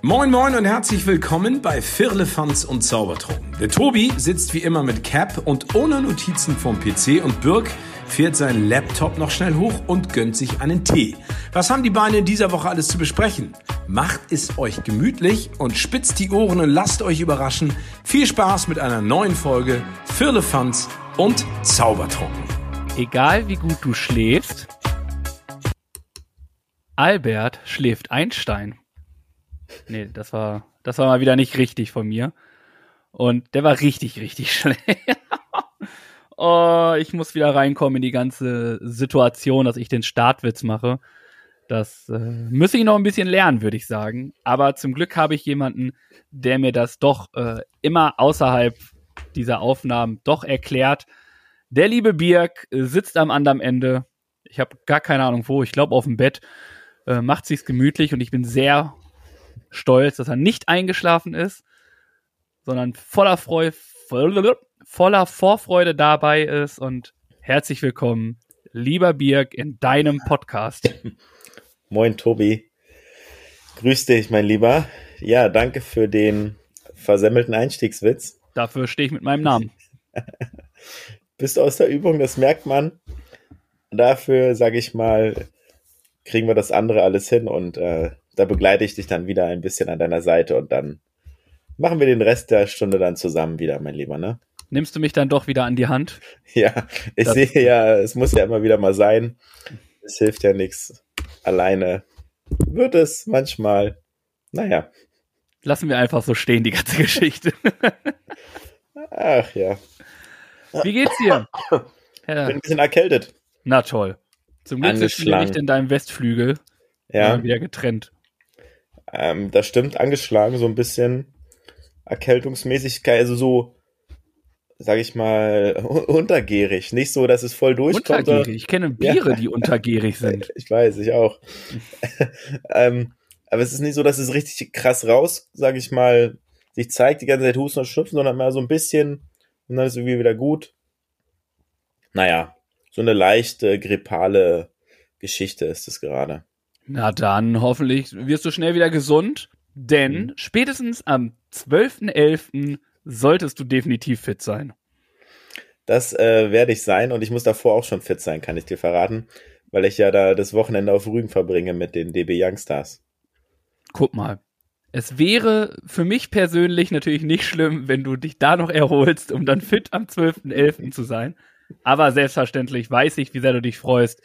Moin Moin und herzlich willkommen bei Firlefanz und Zaubertrunken. Der Tobi sitzt wie immer mit Cap und ohne Notizen vom PC und Birk fährt seinen Laptop noch schnell hoch und gönnt sich einen Tee. Was haben die Beine in dieser Woche alles zu besprechen? Macht es euch gemütlich und spitzt die Ohren und lasst euch überraschen. Viel Spaß mit einer neuen Folge Firlefanz und Zaubertrunken. Egal wie gut du schläfst, Albert schläft Einstein. Nee, das war, das war mal wieder nicht richtig von mir. Und der war richtig, richtig schlecht. oh, ich muss wieder reinkommen in die ganze Situation, dass ich den Startwitz mache. Das äh, müsse ich noch ein bisschen lernen, würde ich sagen. Aber zum Glück habe ich jemanden, der mir das doch äh, immer außerhalb dieser Aufnahmen doch erklärt. Der liebe Birk sitzt am anderen Ende. Ich habe gar keine Ahnung wo. Ich glaube auf dem Bett. Äh, macht sich's gemütlich und ich bin sehr stolz, dass er nicht eingeschlafen ist, sondern voller Freude, voller Vorfreude dabei ist und herzlich willkommen, lieber Birg, in deinem Podcast. Moin, Tobi. Grüß dich, mein Lieber. Ja, danke für den versemmelten Einstiegswitz. Dafür stehe ich mit meinem Namen. Bist aus der Übung, das merkt man. Dafür, sage ich mal, kriegen wir das andere alles hin und äh, da begleite ich dich dann wieder ein bisschen an deiner Seite und dann machen wir den Rest der Stunde dann zusammen wieder, mein Lieber, ne? Nimmst du mich dann doch wieder an die Hand? Ja, ich das sehe ja, es muss ja immer wieder mal sein. Es hilft ja nichts. Alleine wird es manchmal, naja. Lassen wir einfach so stehen, die ganze Geschichte. Ach ja. Wie geht's dir? Ja. Bin ein bisschen erkältet. Na toll. Zum Glück sind wir nicht in deinem Westflügel. Ja. Wieder getrennt. Ähm, das stimmt, angeschlagen, so ein bisschen Erkältungsmäßigkeit, also so, sag ich mal, untergärig. Nicht so, dass es voll durchkommt. Untergärig. Ich kenne Biere, ja. die untergärig sind. Ich weiß, ich auch. ähm, aber es ist nicht so, dass es richtig krass raus, sag ich mal, sich zeigt, die ganze Zeit Husten und Schnupfen, sondern mal so ein bisschen und dann ist es irgendwie wieder gut. Naja, so eine leichte grippale Geschichte ist es gerade. Na dann, hoffentlich wirst du schnell wieder gesund, denn mhm. spätestens am 12.11. solltest du definitiv fit sein. Das äh, werde ich sein und ich muss davor auch schon fit sein, kann ich dir verraten, weil ich ja da das Wochenende auf Rügen verbringe mit den DB Youngstars. Guck mal. Es wäre für mich persönlich natürlich nicht schlimm, wenn du dich da noch erholst, um dann fit am 12.11. zu sein. Aber selbstverständlich weiß ich, wie sehr du dich freust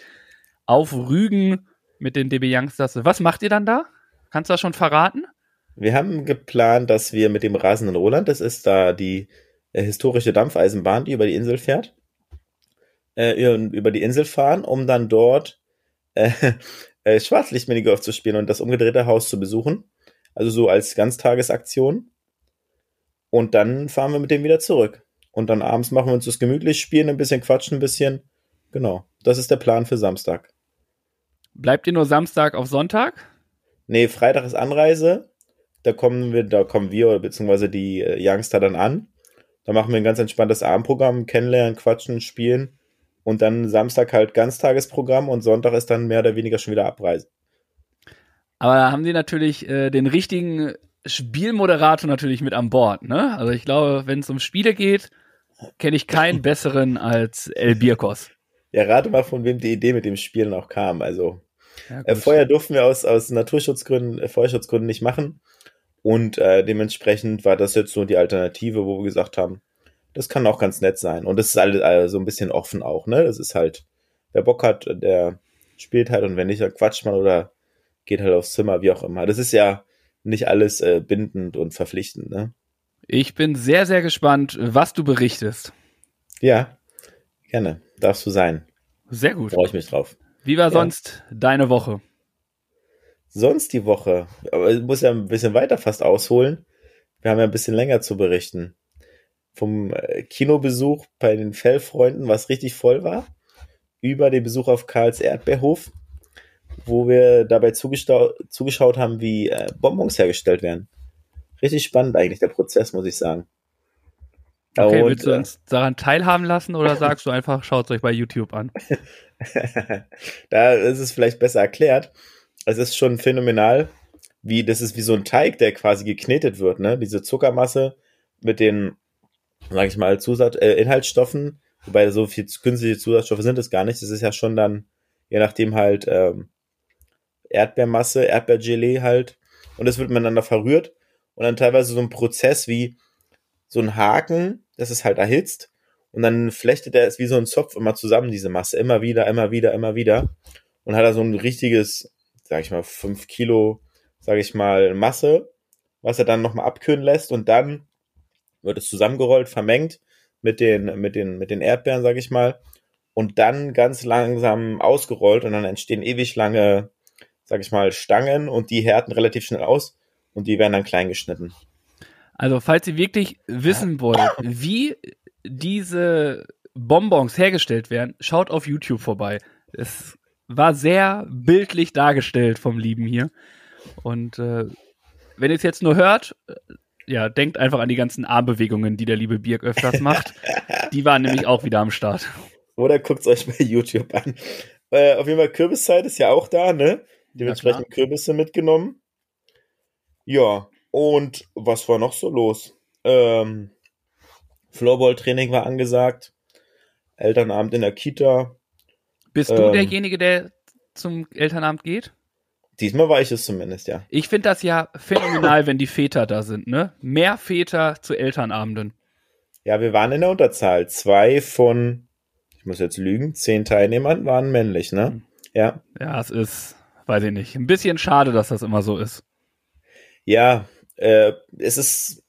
auf Rügen mit den DB Youngsters. Was macht ihr dann da? Kannst du das schon verraten? Wir haben geplant, dass wir mit dem rasenden Roland, das ist da die äh, historische Dampfeisenbahn, die über die Insel fährt, äh, über die Insel fahren, um dann dort äh, äh, Schwarzlicht-Minigolf zu spielen und das umgedrehte Haus zu besuchen. Also so als Ganztagesaktion. Und dann fahren wir mit dem wieder zurück. Und dann abends machen wir uns das gemütlich, spielen ein bisschen, quatschen ein bisschen. Genau. Das ist der Plan für Samstag. Bleibt ihr nur Samstag auf Sonntag? Nee, Freitag ist Anreise. Da kommen wir, da kommen wir beziehungsweise die äh, Youngster dann an. Da machen wir ein ganz entspanntes Abendprogramm, kennenlernen, quatschen, spielen. Und dann Samstag halt Ganztagesprogramm und Sonntag ist dann mehr oder weniger schon wieder Abreise. Aber da haben sie natürlich äh, den richtigen Spielmoderator natürlich mit an Bord, ne? Also ich glaube, wenn es um Spiele geht, kenne ich keinen besseren als El Birkos. Ja, rate mal, von wem die Idee mit dem Spielen auch kam. Also ja, äh, Feuer durften wir aus, aus Naturschutzgründen, äh, Feuerschutzgründen nicht machen. Und äh, dementsprechend war das jetzt so die Alternative, wo wir gesagt haben, das kann auch ganz nett sein. Und das ist alles also so ein bisschen offen auch, ne? Das ist halt, wer Bock hat, der spielt halt und wenn nicht, dann quatscht man oder geht halt aufs Zimmer, wie auch immer. Das ist ja nicht alles äh, bindend und verpflichtend, ne? Ich bin sehr, sehr gespannt, was du berichtest. Ja, Gerne, darfst du sein. Sehr gut. Freue ich mich drauf. Wie war ja. sonst deine Woche? Sonst die Woche, aber ich muss ja ein bisschen weiter fast ausholen. Wir haben ja ein bisschen länger zu berichten. Vom äh, Kinobesuch bei den Fellfreunden, was richtig voll war, über den Besuch auf Karls Erdbeerhof, wo wir dabei zugeschaut haben, wie äh, Bonbons hergestellt werden. Richtig spannend eigentlich der Prozess, muss ich sagen. Okay, und, willst du uns daran teilhaben lassen oder sagst du einfach, schaut es euch bei YouTube an? da ist es vielleicht besser erklärt. Es ist schon phänomenal, wie, das ist wie so ein Teig, der quasi geknetet wird, ne? Diese Zuckermasse mit den, sag ich mal, Zusatz, äh, Inhaltsstoffen, wobei so viel künstliche Zusatzstoffe sind es gar nicht. Das ist ja schon dann, je nachdem halt, ähm, Erdbeermasse, Erdbeergelee halt. Und das wird miteinander verrührt. Und dann teilweise so ein Prozess wie so ein Haken, das ist halt erhitzt. Und dann flechtet er es wie so ein Zopf immer zusammen, diese Masse. Immer wieder, immer wieder, immer wieder. Und hat er so ein richtiges, sag ich mal, fünf Kilo, sag ich mal, Masse, was er dann nochmal abkühlen lässt. Und dann wird es zusammengerollt, vermengt mit den, mit den, mit den Erdbeeren, sag ich mal. Und dann ganz langsam ausgerollt und dann entstehen ewig lange, sag ich mal, Stangen und die härten relativ schnell aus und die werden dann klein geschnitten. Also, falls ihr wirklich wissen wollt, wie diese Bonbons hergestellt werden, schaut auf YouTube vorbei. Es war sehr bildlich dargestellt vom Lieben hier. Und äh, wenn ihr es jetzt nur hört, äh, ja, denkt einfach an die ganzen Armbewegungen, die der liebe Birk öfters macht. die waren nämlich auch wieder am Start. Oder guckt es euch bei YouTube an. Äh, auf jeden Fall Kürbiszeit ist ja auch da, ne? Dementsprechend ja, Kürbisse mitgenommen. Ja, und was war noch so los? Ähm, Floorball-Training war angesagt. Elternabend in der Kita. Bist ähm, du derjenige, der zum Elternabend geht? Diesmal war ich es zumindest, ja. Ich finde das ja phänomenal, wenn die Väter da sind, ne? Mehr Väter zu Elternabenden. Ja, wir waren in der Unterzahl. Zwei von, ich muss jetzt lügen, zehn Teilnehmern waren männlich, ne? Hm. Ja. Ja, es ist, weiß ich nicht, ein bisschen schade, dass das immer so ist. Ja, äh, es ist,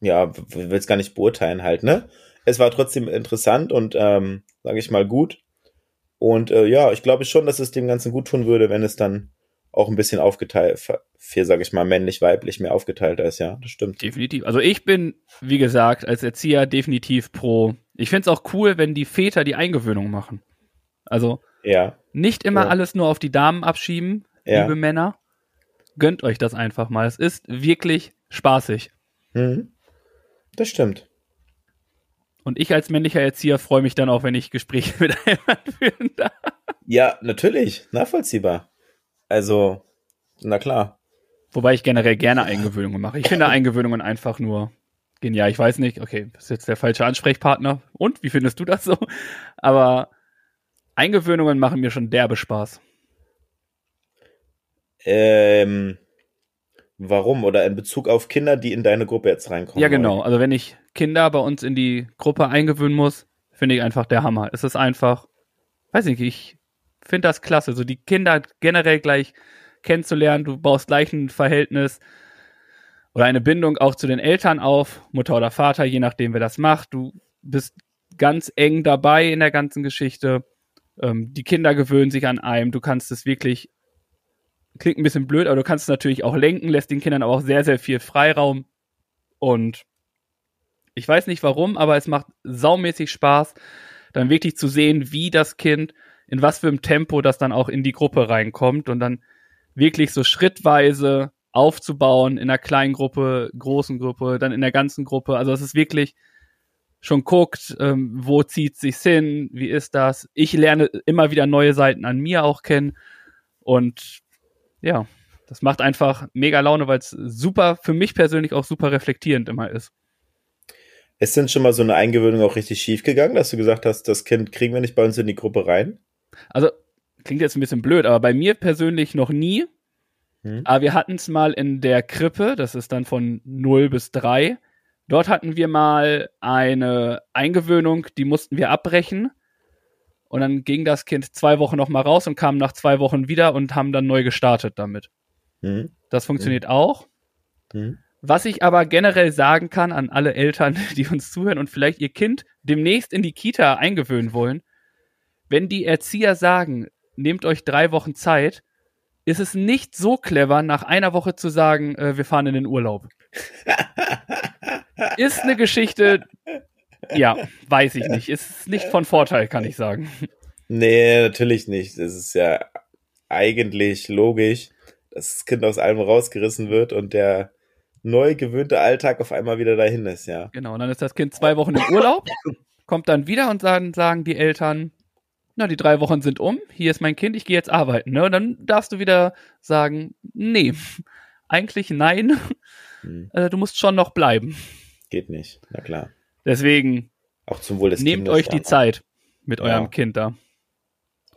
ja, will es gar nicht beurteilen halt, ne? Es war trotzdem interessant und, ähm, sage ich mal, gut. Und äh, ja, ich glaube schon, dass es dem Ganzen gut tun würde, wenn es dann auch ein bisschen aufgeteilt, für, sage ich mal, männlich-weiblich mehr aufgeteilt ist, ja, das stimmt. Definitiv. Also ich bin, wie gesagt, als Erzieher definitiv pro. Ich finde es auch cool, wenn die Väter die Eingewöhnung machen. Also ja. nicht immer ja. alles nur auf die Damen abschieben, ja. liebe Männer. Gönnt euch das einfach mal. Es ist wirklich spaßig. Mhm. Das stimmt. Und ich als männlicher Erzieher freue mich dann auch, wenn ich Gespräche mit einem führen darf. Ja, natürlich. Nachvollziehbar. Also, na klar. Wobei ich generell gerne Eingewöhnungen mache. Ich finde Eingewöhnungen einfach nur genial. Ich weiß nicht, okay, das ist jetzt der falsche Ansprechpartner. Und wie findest du das so? Aber Eingewöhnungen machen mir schon derbe Spaß. Ähm, warum? Oder in Bezug auf Kinder, die in deine Gruppe jetzt reinkommen? Ja, genau. Also wenn ich Kinder bei uns in die Gruppe eingewöhnen muss, finde ich einfach der Hammer. Es ist einfach, weiß nicht, ich finde das klasse. So die Kinder generell gleich kennenzulernen, du baust gleich ein Verhältnis oder eine Bindung auch zu den Eltern auf, Mutter oder Vater, je nachdem, wer das macht. Du bist ganz eng dabei in der ganzen Geschichte. Ähm, die Kinder gewöhnen sich an einem. Du kannst es wirklich, klingt ein bisschen blöd, aber du kannst es natürlich auch lenken, lässt den Kindern aber auch sehr, sehr viel Freiraum. Und ich weiß nicht warum, aber es macht saumäßig Spaß, dann wirklich zu sehen, wie das Kind, in was für einem Tempo das dann auch in die Gruppe reinkommt und dann wirklich so schrittweise aufzubauen in einer kleinen Gruppe, großen Gruppe, dann in der ganzen Gruppe. Also es ist wirklich schon guckt, ähm, wo zieht sich's hin, wie ist das. Ich lerne immer wieder neue Seiten an mir auch kennen und ja, das macht einfach mega Laune, weil es super, für mich persönlich auch super reflektierend immer ist. Ist denn schon mal so eine Eingewöhnung auch richtig schief gegangen, dass du gesagt hast, das Kind kriegen wir nicht bei uns in die Gruppe rein? Also, klingt jetzt ein bisschen blöd, aber bei mir persönlich noch nie. Hm. Aber wir hatten es mal in der Krippe, das ist dann von 0 bis 3. Dort hatten wir mal eine Eingewöhnung, die mussten wir abbrechen. Und dann ging das Kind zwei Wochen noch mal raus und kam nach zwei Wochen wieder und haben dann neu gestartet damit. Hm. Das funktioniert hm. auch. Hm. Was ich aber generell sagen kann an alle Eltern, die uns zuhören und vielleicht ihr Kind demnächst in die Kita eingewöhnen wollen, wenn die Erzieher sagen, nehmt euch drei Wochen Zeit, ist es nicht so clever, nach einer Woche zu sagen, äh, wir fahren in den Urlaub. ist eine Geschichte, ja, weiß ich nicht. Ist nicht von Vorteil, kann ich sagen. Nee, natürlich nicht. Das ist ja eigentlich logisch, dass das Kind aus allem rausgerissen wird und der neu gewöhnte Alltag auf einmal wieder dahin ist, ja. Genau, und dann ist das Kind zwei Wochen im Urlaub, kommt dann wieder und dann sagen die Eltern, na, die drei Wochen sind um, hier ist mein Kind, ich gehe jetzt arbeiten, ne? Und dann darfst du wieder sagen, nee, eigentlich nein. Hm. Äh, du musst schon noch bleiben. Geht nicht. Na klar. Deswegen Auch zum Wohl des nehmt Kindes euch die. Zeit mit Ja. eurem Kind da.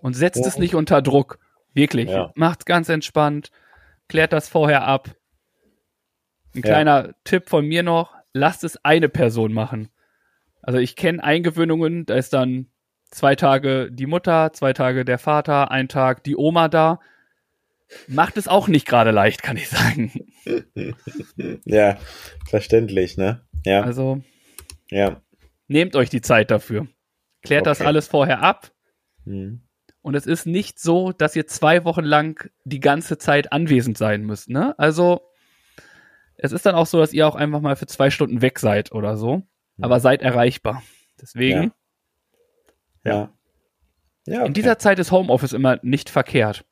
Und setzt Ja. es nicht unter Druck. Wirklich. Ja. Macht's ganz entspannt. Klärt das vorher ab. Ein Ja. kleiner Tipp von mir noch. Lasst es eine Person machen. Also ich kenne Eingewöhnungen, da ist dann zwei Tage die Mutter, zwei Tage der Vater, ein Tag die Oma da. Macht es auch nicht gerade leicht, kann ich sagen. Ja, verständlich, ne? Ja, Also ja. nehmt euch die Zeit dafür. Klärt das Okay. alles vorher ab. Hm. Und es ist nicht so, dass ihr zwei Wochen lang die ganze Zeit anwesend sein müsst. Ne? Also es ist dann auch so, dass ihr auch einfach mal für zwei Stunden weg seid oder so. Aber seid erreichbar. Deswegen, Ja. Ja, okay. in dieser Zeit ist Homeoffice immer nicht verkehrt.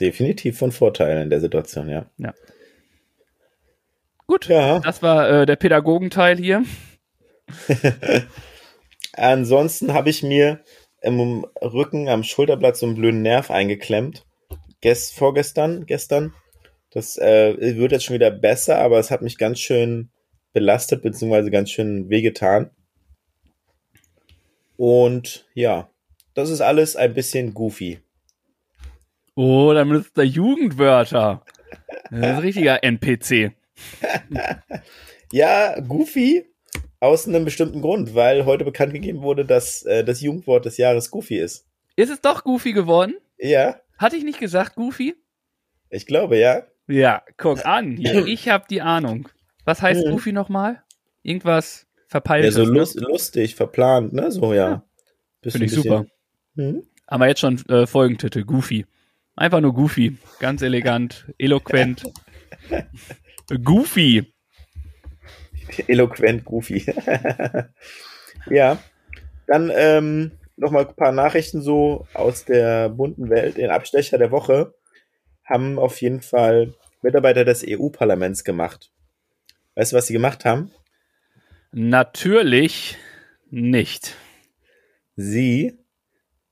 definitiv von Vorteil in der Situation, ja. Gut, Ja. das war äh, der Pädagogenteil hier. Ansonsten habe ich mir im Rücken am Schulterblatt so einen blöden Nerv eingeklemmt. Gest, vorgestern, gestern. Das äh, wird jetzt schon wieder besser, aber es hat mich ganz schön belastet, beziehungsweise ganz schön wehgetan. Und ja, das ist alles ein bisschen goofy. Oh, dann benutzt er Jugendwörter. Das ist ein richtiger NPC. Ja, goofy aus einem bestimmten Grund, weil heute bekannt gegeben wurde, dass äh, das Jugendwort des Jahres goofy ist. Ist es doch Goofy geworden? Ja, Hatte ich nicht gesagt, Goofy? ich glaube, ja. Ja, guck an. Hier, ich habe die Ahnung. Was heißt Mhm. Goofy nochmal? Irgendwas Ja, verpeiltes. so ne? lust, lustig, verplant, ne? So, ja. Ja. Finde ich bisschen- super. Hm? Haben wir jetzt schon äh, Folgentitel. Goofy. Einfach nur Goofy. Ganz elegant, eloquent. Goofy. Eloquent, goofy. ja. Dann ähm, noch mal ein paar Nachrichten so aus der bunten Welt. Den Abstecher der Woche haben auf jeden Fall Mitarbeiter des EU-Parlaments gemacht. Weißt du, was sie gemacht haben? Natürlich nicht. Sie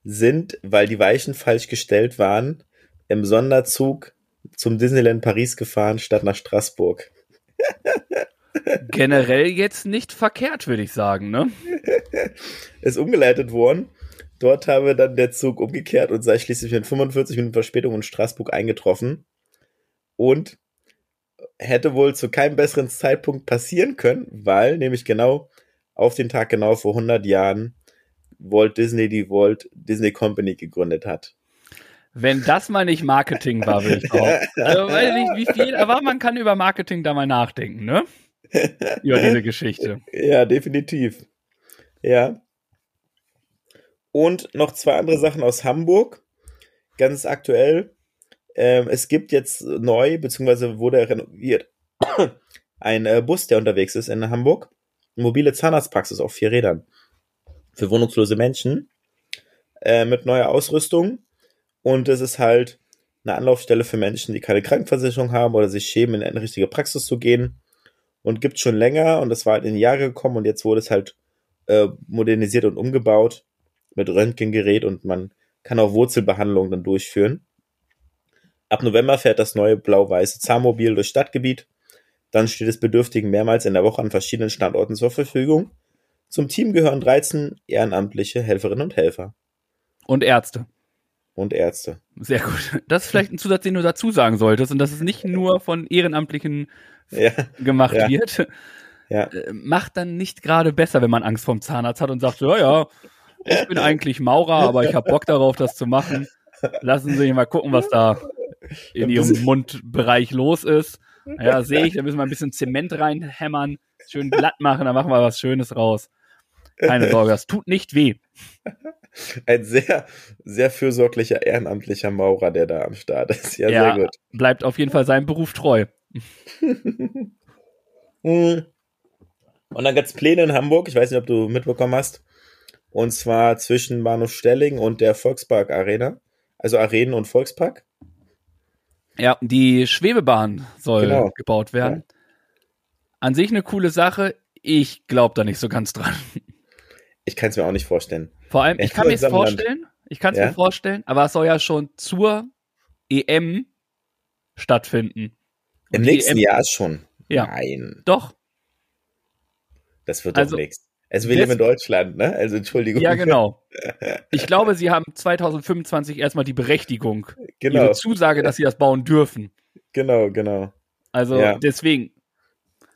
sind, weil die Weichen falsch gestellt waren, im Sonderzug zum Disneyland Paris gefahren, statt nach Straßburg. Generell jetzt nicht verkehrt, würde ich sagen, ne? Ist umgeleitet worden. Dort habe dann der Zug umgekehrt und sei schließlich mit 45 Minuten Verspätung in Straßburg eingetroffen. Und hätte wohl zu keinem besseren Zeitpunkt passieren können, weil nämlich genau auf den Tag genau vor 100 Jahren Walt Disney die Walt Disney Company gegründet hat. Wenn das mal nicht Marketing war, würde ich behaupten. Also weiß ich nicht, wie viel, aber man kann über Marketing da mal nachdenken, ne? Über diese Geschichte. Ja, definitiv. Ja. Und noch zwei andere Sachen aus Hamburg. Ganz aktuell. Ähm, es gibt jetzt neu, beziehungsweise wurde renoviert, ein äh, Bus, der unterwegs ist in Hamburg. Mobile Zahnarztpraxis auf vier Rädern. Für wohnungslose Menschen. Äh, mit neuer Ausrüstung. Und es ist halt eine Anlaufstelle für Menschen, die keine Krankenversicherung haben oder sich schämen, in eine richtige Praxis zu gehen und gibt schon länger und das war halt in die Jahre gekommen und jetzt wurde es halt äh, modernisiert und umgebaut mit Röntgengerät und man kann auch Wurzelbehandlungen dann durchführen. Ab November fährt das neue blau-weiße Zahnmobil durchs Stadtgebiet. Dann steht es Bedürftigen mehrmals in der Woche an verschiedenen Standorten zur Verfügung. Zum Team gehören 13 ehrenamtliche Helferinnen und Helfer Und Ärzte. Und Ärzte. Sehr gut. Das ist vielleicht ein Zusatz, den du dazu sagen solltest und dass es nicht nur von Ehrenamtlichen Ja, gemacht Ja. wird. ja, Äh, Macht dann nicht gerade besser, wenn man Angst vorm Zahnarzt hat und sagt, ja, ja, ich bin eigentlich Maurer, aber ich habe Bock darauf, das zu machen. Lassen Sie mich mal gucken, was da in Ihrem Mundbereich los ist. Ja, sehe ich, da müssen wir ein bisschen Zement reinhämmern, schön glatt machen, dann machen wir was Schönes raus. Keine Sorge, das tut nicht weh. Ein sehr, sehr fürsorglicher ehrenamtlicher Maurer, der da am Start ist. Ja, Ja. sehr gut. Bleibt auf jeden Fall seinem Beruf treu. Und dann gibt's Pläne in Hamburg, ich weiß nicht, ob du mitbekommen hast, und zwar zwischen Bahnhof Stelling und der Volkspark Arena, also Arenen und Volkspark. Ja, die Schwebebahn soll Genau. gebaut werden. An sich eine coole Sache. Ich glaube da nicht so ganz dran. Ich kann es mir auch nicht vorstellen. Vor allem, ich kann mir es vorstellen, ich kann es Ja? mir vorstellen, aber es soll ja schon zur EM stattfinden. Im nächsten M- Jahr schon. Ja. Nein, Doch, das wird doch Also, nichts. Also wir leben des- in Deutschland, ne? Also Entschuldigung. ja genau. Ich glaube, sie haben 2025 erstmal die Berechtigung, genau, ihre Zusage, dass sie das bauen dürfen. genau, genau. Also Ja. deswegen,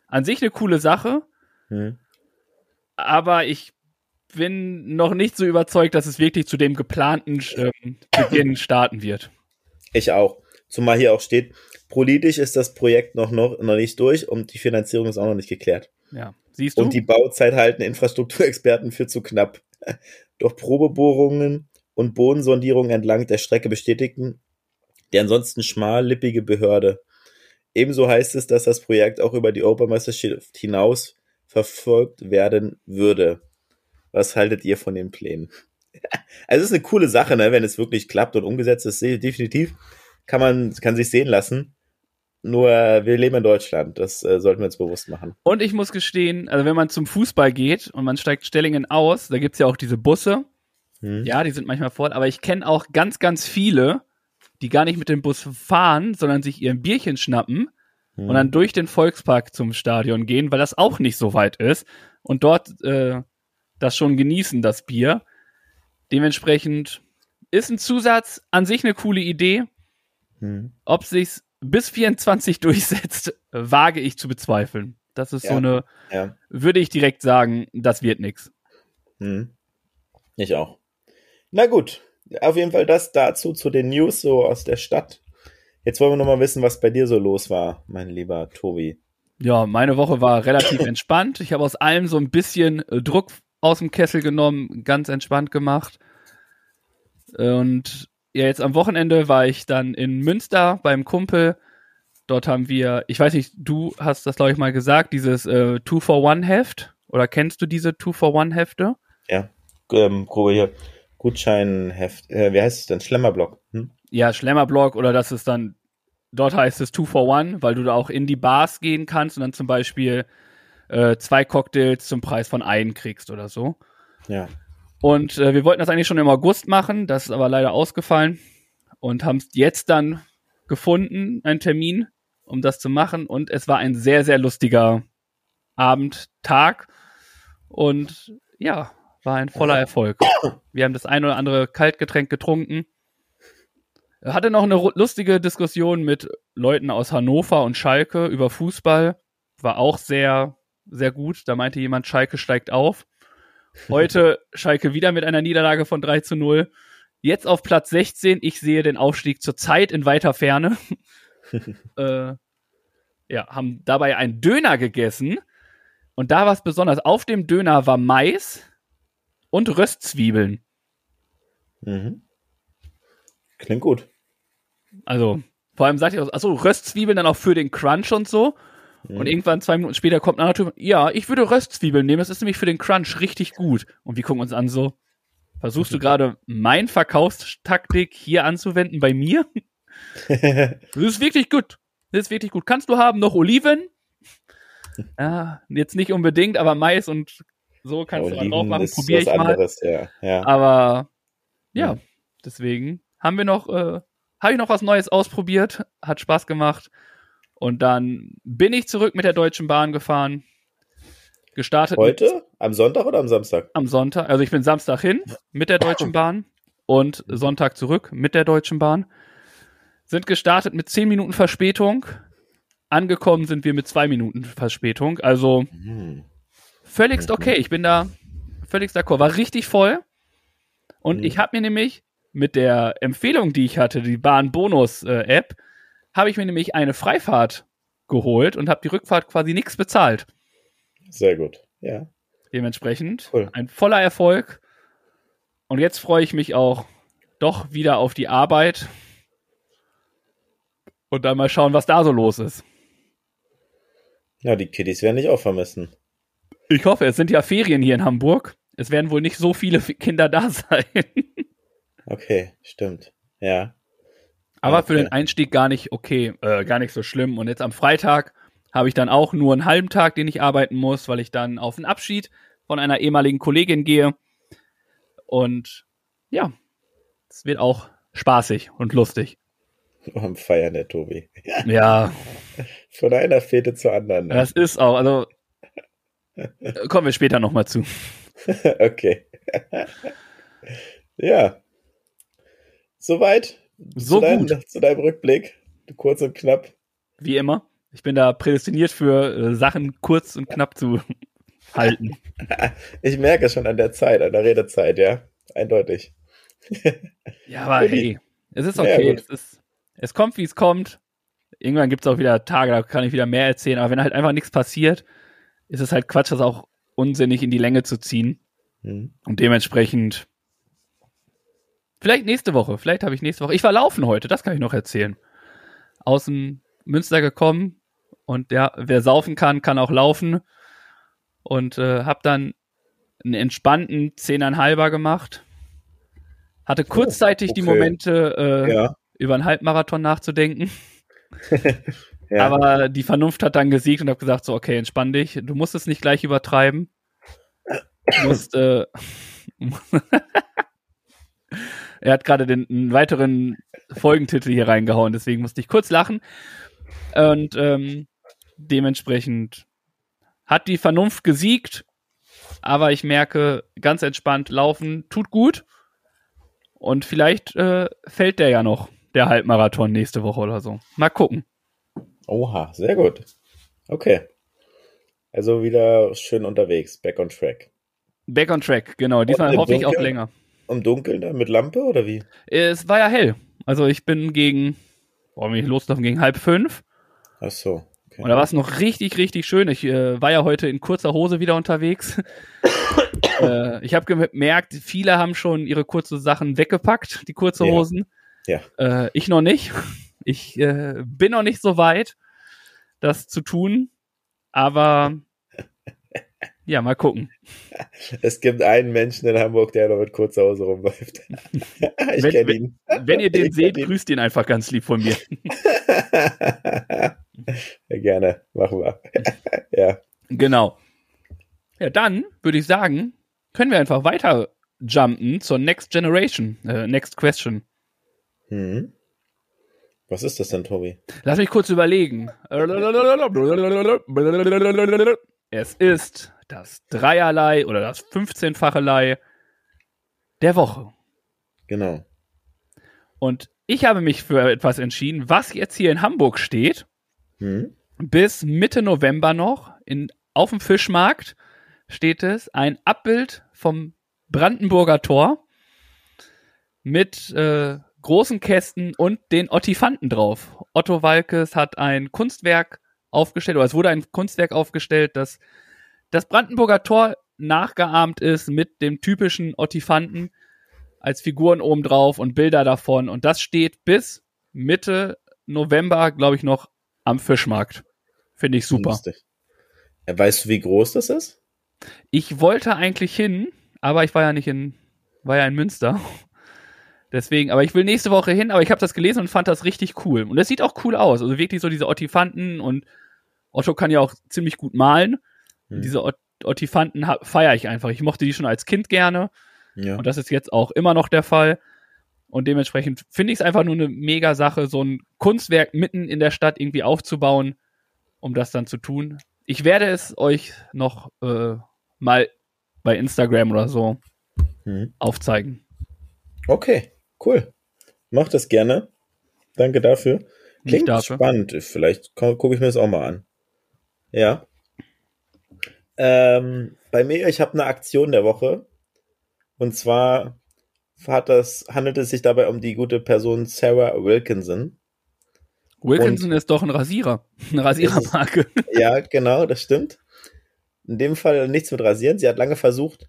an sich eine coole Sache, Hm. aber ich bin noch nicht so überzeugt, dass es wirklich zu dem geplanten ähm, Beginn starten wird. Ich auch. Zumal hier auch steht, politisch ist das Projekt noch, noch, noch nicht durch und die Finanzierung ist auch noch nicht geklärt. Ja, siehst du? Und die Bauzeit halten Infrastrukturexperten für zu knapp. Doch Probebohrungen und Bodensondierungen entlang der Strecke bestätigten die ansonsten schmallippige Behörde. Ebenso heißt es, dass das Projekt auch über die Europameisterschaft hinaus verfolgt werden würde. Was haltet ihr von den Plänen? Also es ist eine coole Sache, ne, wenn es wirklich klappt und umgesetzt ist, definitiv kann man kann sich sehen lassen. Nur wir leben in Deutschland, das äh, sollten wir uns bewusst machen. Und ich muss gestehen, also wenn man zum Fußball geht und man steigt Stellingen aus, da gibt's ja auch diese Busse. Hm? Ja, die sind manchmal voll, aber ich kenne auch ganz, ganz viele, die gar nicht mit dem Bus fahren, sondern sich ihr Bierchen schnappen Hm. und dann durch den Volkspark zum Stadion gehen, weil das auch nicht so weit ist und dort äh, das schon genießen, das Bier. Dementsprechend ist ein Zusatz an sich eine coole Idee. Hm. Ob sich's bis 24 durchsetzt, wage ich zu bezweifeln. Das ist so Ja. eine, Ja. würde ich direkt sagen, das wird nix. Hm. Ich auch. Na gut, auf jeden Fall das dazu zu den News so aus der Stadt. Jetzt wollen wir noch mal wissen, was bei dir so los war, mein lieber Tobi. Ja, meine Woche war relativ entspannt. Ich habe aus allem so ein bisschen äh, Druck aus dem Kessel genommen, ganz entspannt gemacht. Und ja, jetzt am Wochenende war ich dann in Münster beim Kumpel. Dort haben wir, ich weiß nicht, du hast das glaube ich mal gesagt, dieses äh, Two for One Heft. Oder kennst du diese Two for One Hefte? Ja, ähm, grobe hier. Gutscheinheft, äh, wie heißt es denn? Schlemmerblock. Hm? Ja, Schlemmerblock oder das ist dann, dort heißt es Two for One, weil du da auch in die Bars gehen kannst und dann zum Beispiel äh, zwei Cocktails zum Preis von einen kriegst oder so. Ja. Und äh, wir wollten das eigentlich schon im August machen, das ist aber leider ausgefallen und haben es jetzt dann gefunden, einen Termin, um das zu machen. Und es war ein sehr, sehr lustiger Abend, Tag und ja, war ein voller Erfolg. Wir haben das ein oder andere Kaltgetränk getrunken. Hatte noch eine lustige Diskussion mit Leuten aus Hannover und Schalke über Fußball. War auch sehr, sehr gut. Da meinte jemand, Schalke steigt auf. Heute Schalke wieder mit einer Niederlage von 3 zu 0. Jetzt auf Platz 16. Ich sehe den Aufstieg zurzeit in weiter Ferne. äh, ja, haben dabei einen Döner gegessen. Und da war es besonders. Auf dem Döner war Mais und Röstzwiebeln. Mhm. Klingt gut. Also, vor allem sagt ihr, achso, Röstzwiebeln dann auch für den Crunch und so. Und irgendwann zwei Minuten später kommt ein anderer Typ, ja, ich würde Röstzwiebeln nehmen, das ist nämlich für den Crunch richtig gut. Und wir gucken uns an so, versuchst du gerade mein Verkaufstaktik hier anzuwenden bei mir? Das ist wirklich gut. Das ist wirklich gut. Kannst du haben noch Oliven? Ja, jetzt nicht unbedingt, aber Mais und so kannst du drauf Oliven machen. ist Probier was ich mal. anderes, ja. ja. Aber ja, Ja. deswegen haben wir noch, äh, habe ich noch was Neues ausprobiert, hat Spaß gemacht. Und dann bin ich zurück mit der Deutschen Bahn gefahren. Gestartet Heute? Am Sonntag oder am Samstag? am Sonntag. Also ich bin Samstag hin mit der Deutschen Bahn und Sonntag zurück mit der Deutschen Bahn. Sind gestartet mit 10 Minuten Verspätung. Angekommen sind wir mit zwei Minuten Verspätung. Also Hm. völligst okay. Ich bin da völligst d'accord. War richtig voll. Und Mhm. ich habe mir nämlich mit der Empfehlung, die ich hatte, die Bahn-Bonus-App, habe ich mir nämlich eine Freifahrt geholt und habe die Rückfahrt quasi nichts bezahlt. Sehr gut. Ja. Dementsprechend Cool. ein voller Erfolg. Und jetzt freue ich mich auch doch wieder auf die Arbeit. Und dann mal schauen, was da so los ist. Ja, die Kiddies werden dich auch vermissen. Ich hoffe, es sind ja Ferien hier in Hamburg. Es werden wohl nicht so viele Kinder da sein. Okay, stimmt. Ja. Aber Okay. für den Einstieg gar nicht okay, äh, gar nicht so schlimm. Und jetzt am Freitag habe ich dann auch nur einen halben Tag, den ich arbeiten muss, weil ich dann auf einen Abschied von einer ehemaligen Kollegin gehe. Und ja, es wird auch spaßig und lustig. am Feiern, der Tobi. Ja. Von einer Fete zur anderen. Ne? Das ist auch, also kommen wir später nochmal zu. okay. ja. Soweit. So zu deinem, gut. Zu deinem Rückblick. Kurz und knapp. Wie immer. Ich bin da prädestiniert für äh, Sachen kurz und knapp zu halten. Ich merke es schon an der Zeit, an der Redezeit, ja. Eindeutig. Ja, aber hey, es ist okay. Ja, es, ist, es kommt, wie es kommt. Irgendwann gibt es auch wieder Tage, da kann ich wieder mehr erzählen. Aber wenn halt einfach nichts passiert, ist es halt Quatsch, das auch unsinnig in die Länge zu ziehen. Hm. Und dementsprechend, vielleicht nächste Woche, vielleicht habe ich nächste Woche. Ich war laufen heute, das kann ich noch erzählen. Aus dem Münster gekommen und ja, wer saufen kann, kann auch laufen. Und äh, habe dann einen entspannten Zehneinhalber gemacht. Hatte kurzzeitig die Oh, okay. Momente, äh, Ja. über einen Halbmarathon nachzudenken. ja. Aber die Vernunft hat dann gesiegt und habe gesagt, so, okay, entspann dich. Du musst es nicht gleich übertreiben. Du musst, äh, er hat gerade den einen weiteren Folgentitel hier reingehauen, deswegen musste ich kurz lachen. Und ähm, dementsprechend hat die Vernunft gesiegt, aber ich merke, ganz entspannt laufen tut gut. Und vielleicht äh, fällt der ja noch, der Halbmarathon nächste Woche oder so. Mal gucken. Oha, sehr gut. Okay. Also wieder schön unterwegs, back on track. Back on track, genau. Diesmal hoffe ich auch länger. Im Dunkeln dann mit Lampe oder wie? Es war ja hell. Also ich bin gegen, boah, bin ich loslaufen, gegen halb fünf. Ach so. Okay. Und da war es noch richtig, richtig schön. Ich äh, war ja heute in kurzer Hose wieder unterwegs. äh, ich habe gemerkt, viele haben schon ihre kurze Sachen weggepackt, die kurze Ja. Hosen. Ja. Äh, ich noch nicht. Ich äh, bin noch nicht so weit, das zu tun. Aber ja, mal gucken. Es gibt einen Menschen in Hamburg, der noch mit kurzer Hose rumläuft. ich Wenn- kenne ihn. Wenn ihr den Ich seht, grüßt ihn einfach ganz lieb von mir. gerne, machen wir. ja. Genau. Ja, dann würde ich sagen, können wir einfach weiter jumpen zur Next Generation, äh, Next Question. Hm. Was ist das denn, Tobi? Lass mich kurz überlegen. Es ist das Dreierlei oder das 15-fache der Woche. Genau. Und ich habe mich für etwas entschieden, was jetzt hier in Hamburg steht, Hm. bis Mitte November noch in, auf dem Fischmarkt steht es ein Abbild vom Brandenburger Tor mit äh, großen Kästen und den Ottifanten drauf. Otto Walkes hat ein Kunstwerk aufgestellt, oder es wurde ein Kunstwerk aufgestellt, das das Brandenburger Tor nachgeahmt ist mit dem typischen Ottifanten als Figuren oben drauf und Bilder davon. Und das steht bis Mitte November, glaube ich, noch am Fischmarkt. Finde ich super. Lustig. Ja, weißt du, wie groß das ist? Ich wollte eigentlich hin, aber ich war ja nicht in, war ja in Münster. Deswegen, aber ich will nächste Woche hin, aber ich habe das gelesen und fand das richtig cool. Und es sieht auch cool aus. Also wirklich so diese Ottifanten und Otto kann ja auch ziemlich gut malen. Hm. Diese Ot Ottifanten feiere ich einfach. Ich mochte die schon als Kind gerne. Ja. Und das ist jetzt auch immer noch der Fall. Und dementsprechend finde ich es einfach nur eine mega Sache, so ein Kunstwerk mitten in der Stadt irgendwie aufzubauen, um das dann zu tun. Ich werde es euch noch äh, mal bei Instagram oder so Hm. aufzeigen. Okay, cool. Mach das gerne. Danke dafür. Klingt dafür. spannend. Vielleicht gucke ich mir das auch mal an. Ja. Ähm, bei mir, ich habe eine Aktion der Woche. Und zwar hat das, handelt es sich dabei um die gute Person Sarah Wilkinson. Wilkinson ist doch ein Rasierer. Eine Rasierermarke. Ja, genau, das stimmt. In dem Fall nichts mit Rasieren. Sie hat lange versucht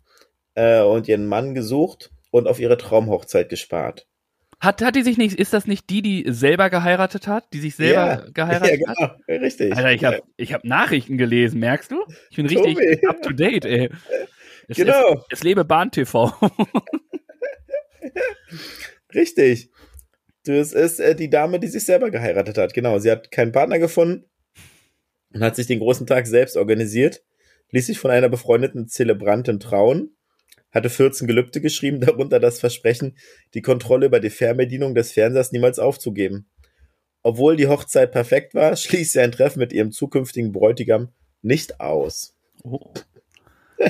äh, und ihren Mann gesucht und auf ihre Traumhochzeit gespart. Hat, hat die sich nicht, ist das nicht die, die selber geheiratet hat? Die sich selber ja, geheiratet ja, hat? genau, richtig. Alter, ich habe ich hab Nachrichten gelesen, merkst du? Ich bin richtig Tobi. up to date, ey. Es, Genau. Es, es lebe Bahn TV. Richtig. Das ist äh, die Dame, die sich selber geheiratet hat. Genau. Sie hat keinen Partner gefunden und hat sich den großen Tag selbst organisiert, ließ sich von einer befreundeten Zelebrantin trauen, hatte 14 Gelübde geschrieben, darunter das Versprechen, die Kontrolle über die Fernbedienung des Fernsehers niemals aufzugeben. obwohl die Hochzeit perfekt war, schließt sie ein Treffen mit ihrem zukünftigen Bräutigam nicht aus. Oh.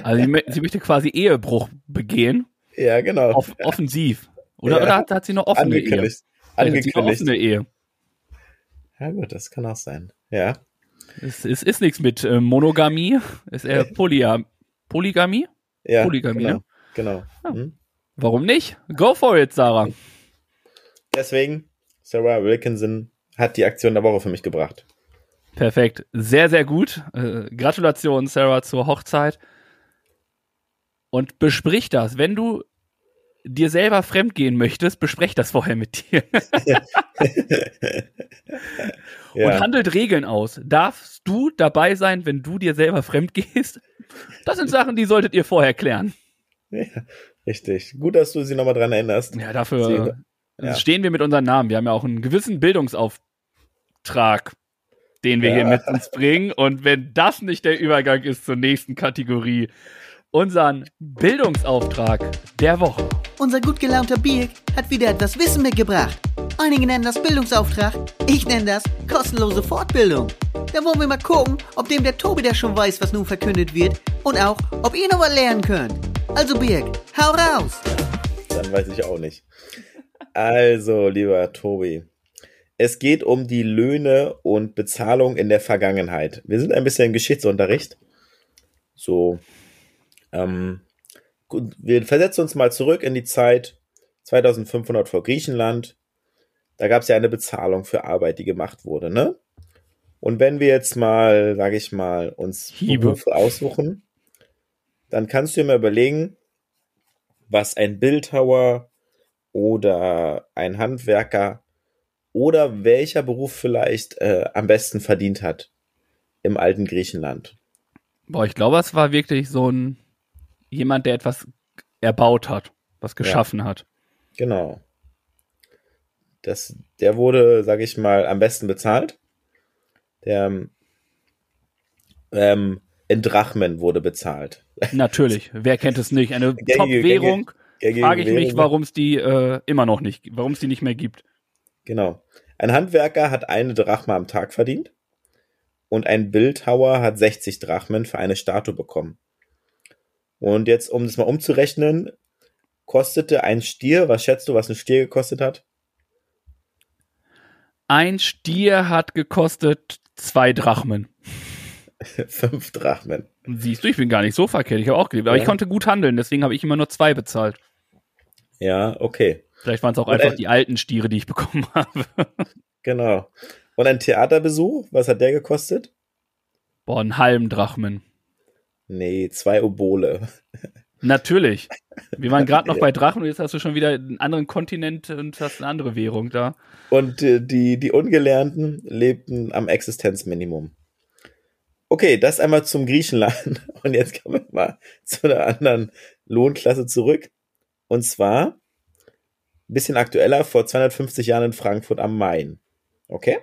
Also sie, sie möchte quasi Ehebruch begehen. Ja, genau. Off offensiv. Oder, Ja. oder hat, hat sie eine offene Ehe? Angekündigt. Hat sie eine Angekündigt. offene Ehe. Ja, gut, das kann auch sein. Ja. Es, es ist nichts mit äh, Monogamie, es ist eher Polyam Polygamie? ja Polygamie, genau. Genau. Ja. Hm. Warum nicht? Go for it, Sarah. Deswegen, Sarah Wilkinson hat die Aktion der Woche für mich gebracht. Perfekt. Sehr, sehr gut. Äh, Gratulation, Sarah, zur Hochzeit. Und besprich das. Wenn du dir selber fremdgehen möchtest, besprech das vorher mit dir. Und ja. handelt Regeln aus. Darfst du dabei sein, wenn du dir selber fremd gehst? Das sind Sachen, die solltet ihr vorher klären. Ja, richtig. Gut, dass du sie nochmal dran erinnerst. Ja, dafür Sie- ja. stehen wir mit unseren Namen. Wir haben ja auch einen gewissen Bildungsauftrag, den wir Ja. hier mit uns bringen. Und wenn das nicht der Übergang ist zur nächsten Kategorie, unseren Bildungsauftrag der Woche. Unser gut gelaunter Birk hat wieder etwas Wissen mitgebracht. Einige nennen das Bildungsauftrag, ich nenne das kostenlose Fortbildung. Da wollen wir mal gucken, ob dem der Tobi der schon weiß, was nun verkündet wird und auch, ob ihr noch was lernen könnt. Also Birk, hau raus! Dann weiß ich auch nicht. Also, lieber Tobi, es geht um die Löhne und Bezahlung in der Vergangenheit. Wir sind ein bisschen im Geschichtsunterricht. So, ähm, gut, wir versetzen uns mal zurück in die Zeit 2500 vor Griechenland. Da gab es ja eine Bezahlung für Arbeit, die gemacht wurde, ne? Und wenn wir jetzt mal, sage ich mal, uns Hiebe. Berufe aussuchen, dann kannst du dir mal überlegen, was ein Bildhauer oder ein Handwerker oder welcher Beruf vielleicht äh, am besten verdient hat im alten Griechenland. Boah, ich glaube, es war wirklich so ein jemand, der etwas erbaut hat, was geschaffen hat. Genau. Das, der wurde, sag ich mal, am besten bezahlt. Der ähm, in Drachmen wurde bezahlt. Natürlich. Wer kennt es nicht? Eine Top-Währung. Frage ich mich, warum es die äh, immer noch nicht, warum es die nicht mehr gibt. Genau. Ein Handwerker hat eine Drachme am Tag verdient und ein Bildhauer hat 60 Drachmen für eine Statue bekommen. Und jetzt, um das mal umzurechnen, kostete ein Stier, was schätzt du, was ein Stier gekostet hat? Ein Stier hat gekostet zwei Drachmen. Fünf Drachmen. Siehst du, ich bin gar nicht so verkehrt. Ich habe auch gelebt. Aber Ja. ich konnte gut handeln, deswegen habe ich immer nur zwei bezahlt. Ja, okay. Vielleicht waren es auch Und einfach ein- die alten Stiere, die ich bekommen habe. Genau. Und ein Theaterbesuch, was hat der gekostet? Boah, einen halben Drachmen. Nee, zwei Obole. Natürlich. Wir waren gerade noch bei Drachen und jetzt hast du schon wieder einen anderen Kontinent und hast eine andere Währung da. Und äh, die, die Ungelernten lebten am Existenzminimum. Okay, das einmal zum Griechenland. Und jetzt kommen wir mal zu einer anderen Lohnklasse zurück. Und zwar ein bisschen aktueller, vor 250 Jahren in Frankfurt am Main. Okay?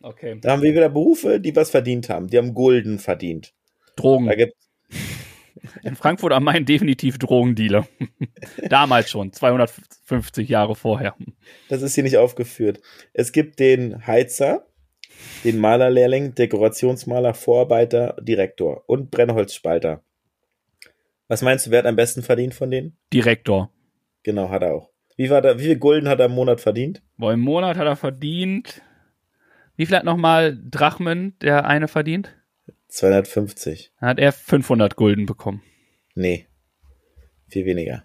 Okay. Da haben wir wieder Berufe, die was verdient haben. Die haben Gulden verdient. Drogen. Da In Frankfurt am Main definitiv Drogendealer. Damals schon, 250 Jahre vorher. Das ist hier nicht aufgeführt. Es gibt den Heizer, den Malerlehrling, Dekorationsmaler, Vorarbeiter, Direktor und Brennholzspalter. Was meinst du, wer hat am besten verdient von denen? Direktor. Genau, hat er auch. Wie, war da, wie viel Gulden hat er im Monat verdient? Boah, im Monat hat er verdient. Wie viel hat nochmal Drachmen der eine verdient? 250. Dann hat er 500 Gulden bekommen. Nee. Viel weniger.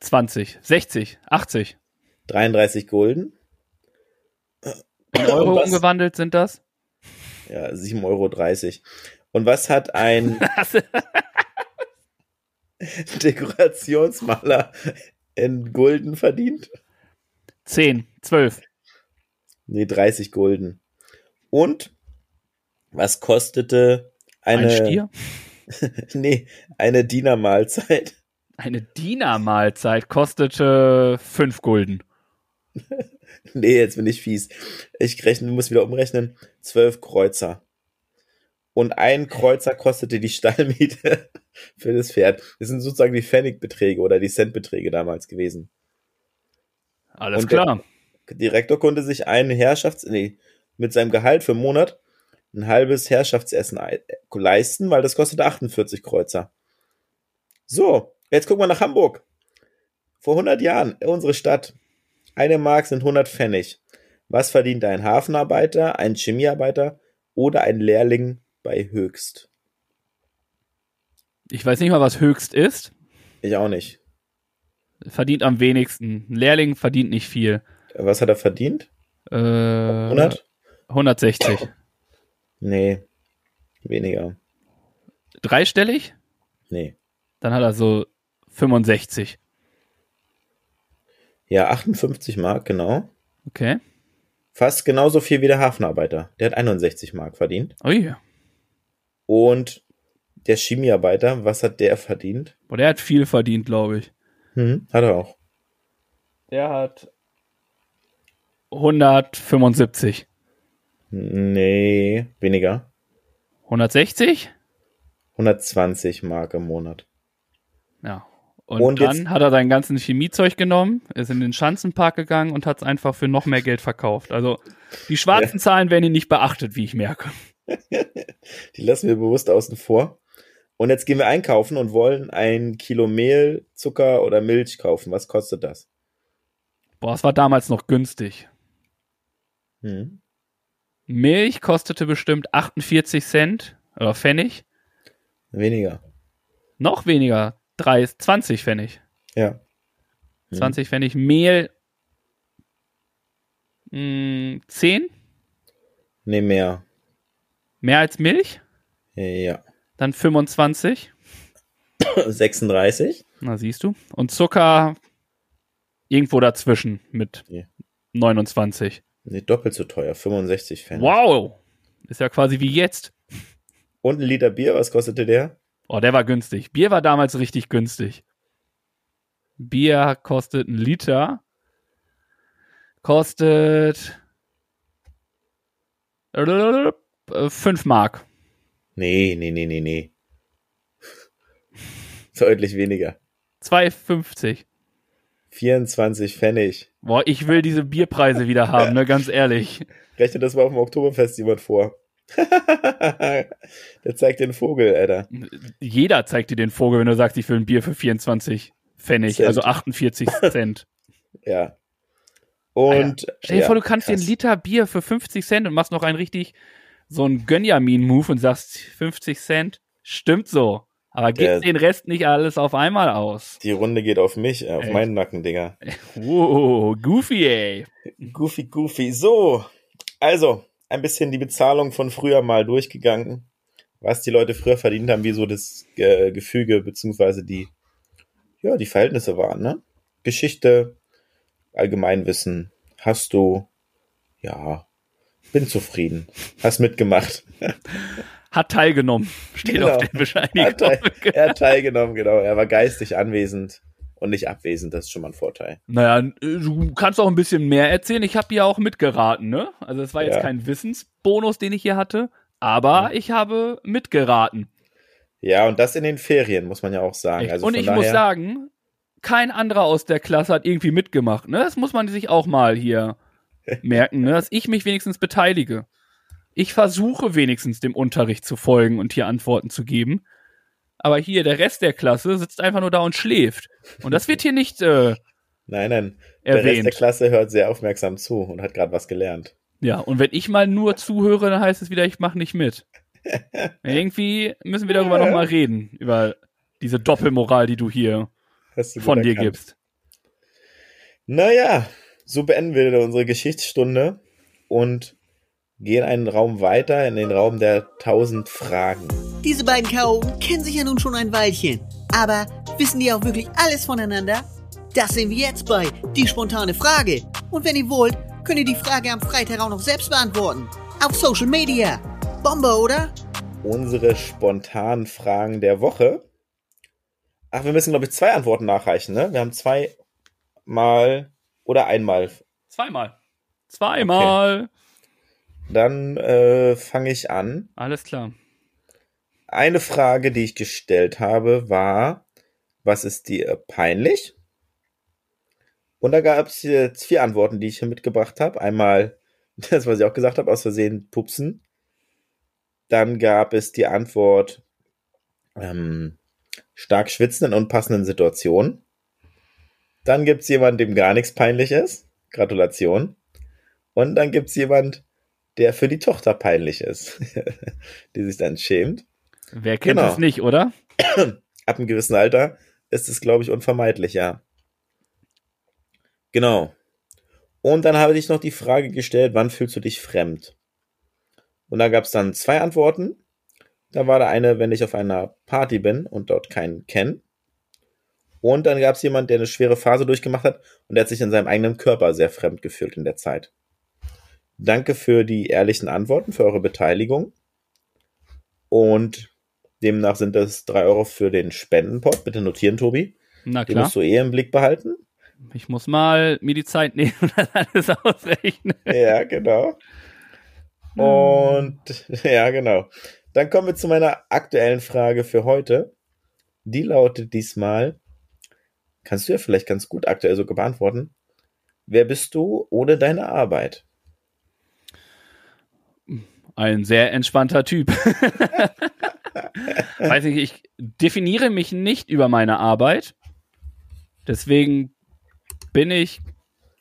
20, 60, 80. 33 Gulden. In Euro was- umgewandelt sind das? Ja, 7,30 Euro. Und was hat ein Dekorationsmaler in Gulden verdient? 10, 12. Nee, 30 Gulden. Und was kostete eine, Ein Stier? nee, eine Dienermahlzeit? Eine Dienermahlzeit kostete 5 Gulden. Nee, jetzt bin ich fies. Ich rechne, muss wieder umrechnen. 12 Kreuzer. Und ein Kreuzer kostete die Stallmiete für das Pferd. Das sind sozusagen die Pfennigbeträge oder die Centbeträge damals gewesen. Alles Und der- klar. Direktor konnte sich ein Herrschafts... Nee, mit seinem Gehalt für einen Monat ein halbes Herrschaftsessen ei- leisten, weil das kostete 48 Kreuzer. So, jetzt gucken wir nach Hamburg. Vor 100 Jahren, unsere Stadt. Eine Mark sind 100 Pfennig. Was verdient ein Hafenarbeiter, ein Chemiearbeiter oder ein Lehrling bei Höchst? Ich weiß nicht mal, was höchst ist. Ich auch nicht. Verdient am wenigsten. Ein Lehrling verdient nicht viel. Was hat er verdient? Äh, 100? 160. Nee. Weniger. Dreistellig? Nee. Dann hat er so 65. Ja, 58 Mark, genau. Okay. Fast genauso viel wie der Hafenarbeiter. Der hat 61 Mark verdient. Ui. Und der Chemiearbeiter, was hat der verdient? Boah, der hat viel verdient, glaube ich. Hm, hat er auch. Der hat 175. Nee, weniger. 160? 120 Mark im Monat. Ja. Und, Und dann hat er sein ganzes Chemiezeug genommen, ist in den Schanzenpark gegangen und hat es einfach für noch mehr Geld verkauft. Also die schwarzen Zahlen werden ihn nicht beachtet, wie ich merke. Die lassen wir bewusst außen vor. Und jetzt gehen wir einkaufen und wollen ein Kilo Mehl, Zucker oder Milch kaufen. Was kostet das? Boah, es war damals noch günstig. Hm. Milch kostete bestimmt 48 Cent oder Pfennig. Weniger. Noch weniger. 3, 20 Pfennig. Ja. Hm. 20 Pfennig. Mehl mh, 10? Nee, mehr. Mehr als Milch? Ja. Dann 25. 36. Na, siehst du. Und Zucker irgendwo dazwischen mit Ja. 29. Nee, doppelt so teuer. 65 Pfennig. Wow! Ist ja quasi wie jetzt. Und ein Liter Bier, was kostete der? Oh, der war günstig. Bier war damals richtig günstig. Bier kostet ein Liter. Kostet 5 Mark. Nee, nee, nee, nee, nee. Deutlich weniger. 2,50. 24 Pfennig. Boah, ich will diese Bierpreise wieder haben, ne, ganz ehrlich. Rechnet das mal auf dem Oktoberfest jemand vor. Der zeigt den Vogel, Alter. Jeder zeigt dir den Vogel, wenn du sagst, ich will ein Bier für 24 Pfennig, Cent. also 48 Cent. Ja. Und. Stell dir ja, vor, du kannst dir krass. ein Liter Bier für 50 Cent und machst noch einen richtig so einen Gönjamin-Move und sagst 50 Cent. Stimmt so. Aber gib Der- den Rest nicht alles auf einmal aus. Die Runde geht auf mich, äh, auf Echt? meinen Nacken, Digga. Wow, goofy, ey. Goofy, goofy. So. Also, ein bisschen die Bezahlung von früher mal durchgegangen. Was die Leute früher verdient haben, wie so das äh, Gefüge, beziehungsweise die, ja, die Verhältnisse waren, ne? Geschichte, Allgemeinwissen. Hast du, ja, bin zufrieden. Hast mitgemacht. Hat teilgenommen. Steht Genau. auf der Bescheinigung. Er hat, teil, er hat teilgenommen, genau. Er war geistig anwesend und nicht abwesend. Das ist schon mal ein Vorteil. Naja, du kannst auch ein bisschen mehr erzählen. Ich habe ja auch mitgeraten, ne? Also es war jetzt Ja. kein Wissensbonus, den ich hier hatte, aber ich habe mitgeraten. Ja, und das in den Ferien, muss man ja auch sagen. Echt? Also Und ich daher, muss sagen, kein anderer aus der Klasse hat irgendwie mitgemacht. Ne? Das muss man sich auch mal hier merken, ne? dass ich mich wenigstens beteilige. Ich versuche wenigstens dem Unterricht zu folgen und hier Antworten zu geben. Aber hier, der Rest der Klasse sitzt einfach nur da und schläft. Und das wird hier nicht äh, Nein, nein. Der Rest der. Klasse hört sehr aufmerksam zu und hat gerade was gelernt. Ja, und wenn ich mal nur zuhöre, dann heißt es wieder, ich mache nicht mit. Irgendwie müssen wir darüber nochmal reden, über diese Doppelmoral, die du hier du von dir erkannt. gibst. Naja, so beenden wir unsere Geschichtsstunde und gehen einen Raum weiter in den Raum der tausend Fragen. Diese beiden Chaoten kennen sich ja nun schon ein Weilchen. Aber wissen die auch wirklich alles voneinander? Das sehen wir jetzt bei Die spontane Frage. Und wenn ihr wollt, könnt ihr die Frage am Freitag auch noch selbst beantworten. Auf Social Media. Bombe, oder? Unsere spontanen Fragen der Woche. Ach, wir müssen, glaube ich, zwei Antworten nachreichen, ne? Wir haben zweimal oder einmal. Zweimal. Zweimal. Dann äh, fange ich an. Alles klar. Eine Frage, die ich gestellt habe, war, was ist dir peinlich? Und da gab es jetzt vier Antworten, die ich hier mitgebracht habe. Einmal das, was ich auch gesagt habe, aus Versehen pupsen. Dann gab es die Antwort ähm, stark schwitzen in unpassenden Situationen. Dann gibt es jemanden, dem gar nichts peinlich ist. Gratulation. Und dann gibt es jemand, der für die Tochter peinlich ist, die sich dann schämt. Wer kennt genau. das nicht, oder? Ab einem gewissen Alter ist es, glaube ich, unvermeidlich, ja. Genau. Und dann habe ich noch die Frage gestellt, wann fühlst du dich fremd? Und da gab es dann zwei Antworten. Da war da eine, wenn ich auf einer Party bin und dort keinen kenne. Und dann gab es jemand, der eine schwere Phase durchgemacht hat und der hat sich in seinem eigenen Körper sehr fremd gefühlt in der Zeit. Danke für die ehrlichen Antworten, für eure Beteiligung. Und demnach sind das drei Euro für den Spendenpot. Bitte notieren, Tobi. Na klar. Den musst du eh im Blick behalten. Ich muss mal mir die Zeit nehmen und das alles ausrechnen. Ja, genau. Und ja, genau. Dann kommen wir zu meiner aktuellen Frage für heute. Die lautet diesmal, kannst du ja vielleicht ganz gut aktuell so beantworten. Wer bist du ohne deine Arbeit? Ein sehr entspannter Typ. Weiß ich, ich definiere mich nicht über meine Arbeit. Deswegen bin ich,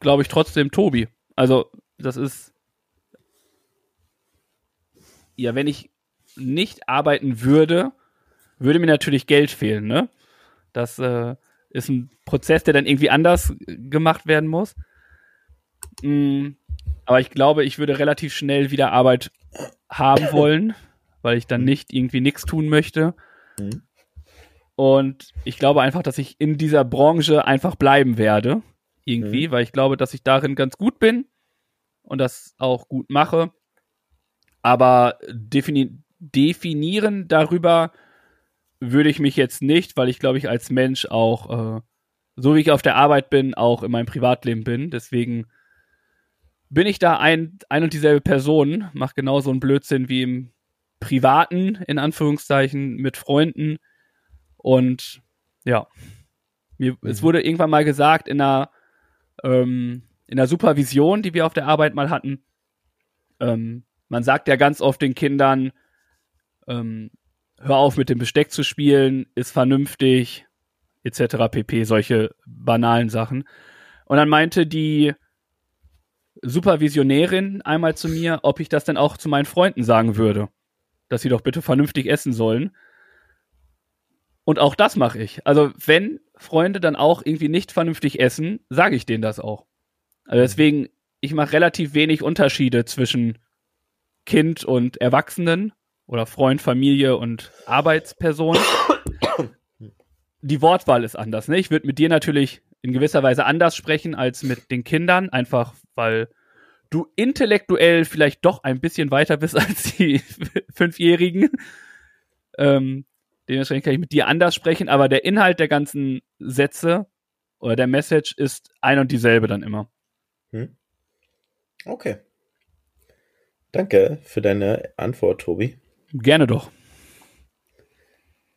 glaube ich, trotzdem Tobi. Also, das ist. Ja, wenn ich nicht arbeiten würde, würde mir natürlich Geld fehlen, ne? Das äh, ist ein Prozess, der dann irgendwie anders gemacht werden muss. Mm, aber ich glaube, ich würde relativ schnell wieder Arbeit haben wollen, weil ich dann nicht irgendwie nichts tun möchte. Mhm. Und ich glaube einfach, dass ich in dieser Branche einfach bleiben werde irgendwie, mhm. weil ich glaube, dass ich darin ganz gut bin und das auch gut mache. Aber defini definieren darüber würde ich mich jetzt nicht, weil ich glaube ich als Mensch auch, äh, so wie ich auf der Arbeit bin, auch in meinem Privatleben bin. Deswegen bin ich da ein, ein und dieselbe Person, mache genauso einen Blödsinn wie im Privaten, in Anführungszeichen, mit Freunden. Und ja, mir, mhm. es wurde irgendwann mal gesagt in einer ähm, in der Supervision, die wir auf der Arbeit mal hatten, ähm, man sagt ja ganz oft den Kindern, ähm, hör auf mit dem Besteck zu spielen, ist vernünftig, etc. pp, solche banalen Sachen. Und dann meinte die Supervisionärin einmal zu mir, ob ich das denn auch zu meinen Freunden sagen würde, dass sie doch bitte vernünftig essen sollen. Und auch das mache ich. Also wenn Freunde dann auch irgendwie nicht vernünftig essen, sage ich denen das auch. Also deswegen, ich mache relativ wenig Unterschiede zwischen Kind und Erwachsenen oder Freund, Familie und Arbeitsperson. Die Wortwahl ist anders. Ne? Ich würde mit dir natürlich in gewisser Weise anders sprechen als mit den Kindern, einfach weil du intellektuell vielleicht doch ein bisschen weiter bist als die Fünfjährigen. Ähm, Dementsprechend kann ich mit dir anders sprechen, aber der Inhalt der ganzen Sätze oder der Message ist ein und dieselbe dann immer. Hm. Okay. Danke für deine Antwort, Tobi. Gerne doch.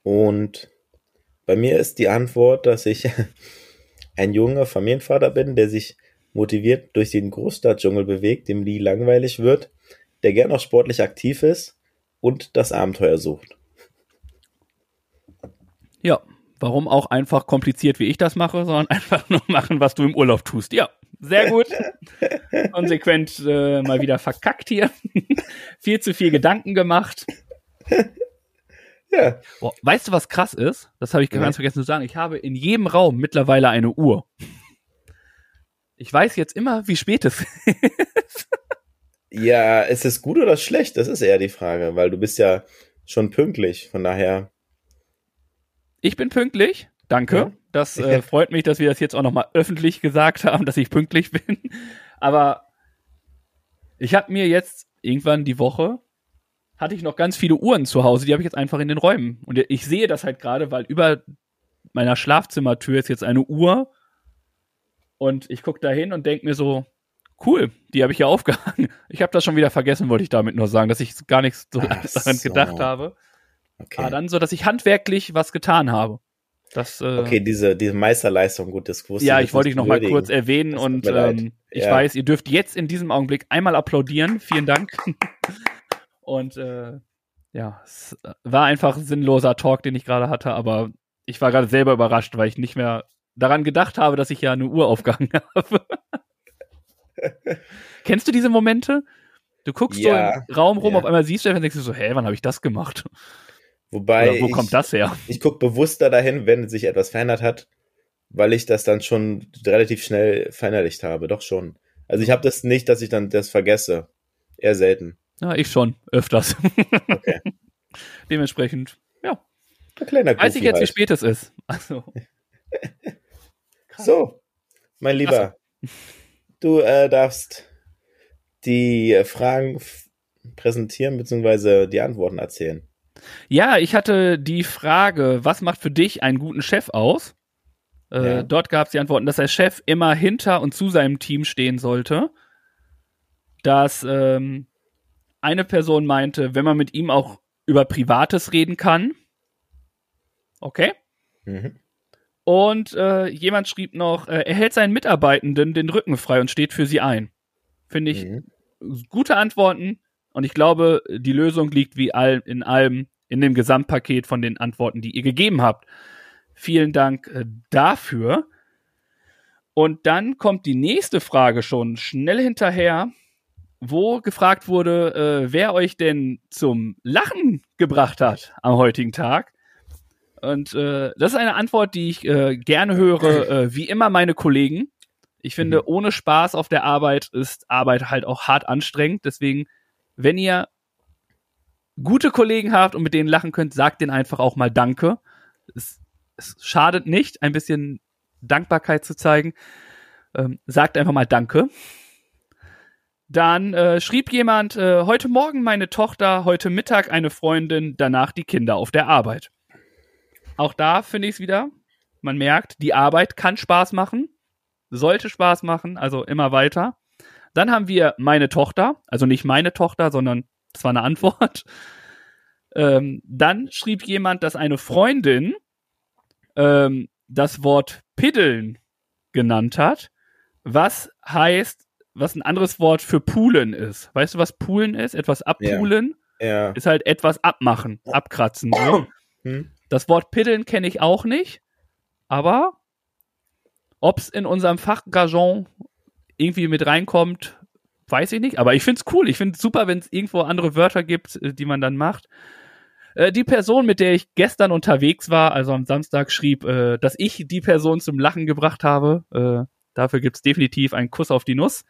Und bei mir ist die Antwort, dass ich ein junger Familienvater bin, der sich motiviert durch den Großstadtdschungel bewegt, dem nie langweilig wird, der gern auch sportlich aktiv ist und das Abenteuer sucht. Ja, warum auch einfach kompliziert, wie ich das mache, sondern einfach nur machen, was du im Urlaub tust. Ja, sehr gut. Konsequent äh, mal wieder verkackt hier. viel zu viel Gedanken gemacht. Ja. Boah, weißt du, was krass ist? Das habe ich ganz vergessen zu sagen. Ich habe in jedem Raum mittlerweile eine Uhr. Ich weiß jetzt immer, wie spät es ist. ja, ist es gut oder schlecht? Das ist eher die Frage, weil du bist ja schon pünktlich. Von daher ich bin pünktlich. Danke. Ja. Das äh, freut mich, dass wir das jetzt auch nochmal öffentlich gesagt haben, dass ich pünktlich bin. Aber ich habe mir jetzt irgendwann die Woche hatte ich noch ganz viele Uhren zu Hause, die habe ich jetzt einfach in den Räumen. Und ich sehe das halt gerade, weil über meiner Schlafzimmertür ist jetzt eine Uhr. Und ich gucke da hin und denke mir so, cool, die habe ich ja aufgehangen. Ich habe das schon wieder vergessen, wollte ich damit nur sagen, dass ich gar nichts so daran gedacht habe. Okay. Aber dann so, dass ich handwerklich was getan habe. Das, äh, Okay, diese, diese Meisterleistung, gut, das wusste ja, ich wollte dich noch mal würdigen. kurz erwähnen und ähm, ich Ja. weiß, ihr dürft jetzt in diesem Augenblick einmal applaudieren. Vielen Dank. und äh, ja, es war einfach ein sinnloser Talk, den ich gerade hatte, aber ich war gerade selber überrascht, weil ich nicht mehr daran gedacht habe, dass ich ja eine Uhr aufgehangen habe. Kennst du diese Momente? Du guckst Ja, so im Raum rum, ja. auf einmal siehst du und denkst du so, hä, wann habe ich das gemacht? Wobei Oder wo ich, kommt das her? ich gucke bewusster dahin, wenn sich etwas verändert hat, weil ich das dann schon relativ schnell verinnerlicht habe. Doch schon. Also ich habe das nicht, dass ich dann das vergesse. Eher selten. Ja, ich schon, öfters. Okay. Dementsprechend, ja, Ein kleiner weiß ich Goofy jetzt, wie halt. spät es ist. Also, So, mein Lieber, du äh, darfst die Fragen präsentieren bzw. die Antworten erzählen. Ja, ich hatte die Frage, was macht für dich einen guten Chef aus? Äh, Ja. Dort gab es die Antworten, dass der Chef immer hinter und zu seinem Team stehen sollte. Dass ähm, eine Person meinte, wenn man mit ihm auch über Privates reden kann. Okay. Mhm. Und äh, jemand schrieb noch, äh, er hält seinen Mitarbeitenden den Rücken frei und steht für sie ein. Finde ich Mhm. gute Antworten und ich glaube, die Lösung liegt wie all, in allem in dem Gesamtpaket von den Antworten, die ihr gegeben habt. Vielen Dank äh, dafür. Und dann kommt die nächste Frage schon schnell hinterher, wo gefragt wurde, äh, wer euch denn zum Lachen gebracht hat am heutigen Tag. Und äh, das ist eine Antwort, die ich äh, gerne höre, äh, wie immer meine Kollegen. Ich finde, Mhm. ohne Spaß auf der Arbeit ist Arbeit halt auch hart anstrengend. Deswegen, wenn ihr gute Kollegen habt und mit denen lachen könnt, sagt denen einfach auch mal Danke. Es, es schadet nicht, ein bisschen Dankbarkeit zu zeigen. Ähm, sagt einfach mal Danke. Dann äh, schrieb jemand, äh, heute Morgen meine Tochter, heute Mittag eine Freundin, danach die Kinder auf der Arbeit. Auch da finde ich es wieder, man merkt, die Arbeit kann Spaß machen, sollte Spaß machen, also immer weiter. Dann haben wir meine Tochter, also nicht meine Tochter, sondern das war eine Antwort. Ähm, dann schrieb jemand, dass eine Freundin ähm, das Wort piddeln genannt hat, was heißt, was ein anderes Wort für poolen ist. Weißt du, was poolen ist? Etwas abpoolen Ja. ist halt etwas abmachen, abkratzen. So. Hm? Das Wort piddeln kenne ich auch nicht, aber ob es in unserem Fachjargon irgendwie mit reinkommt, weiß ich nicht. Aber ich finde es cool. Ich finde es super, wenn es irgendwo andere Wörter gibt, äh, die man dann macht. Äh, Die Person, mit der ich gestern unterwegs war, also am Samstag, schrieb, äh, dass ich die Person zum Lachen gebracht habe. Äh, Dafür gibt es definitiv einen Kuss auf die Nuss,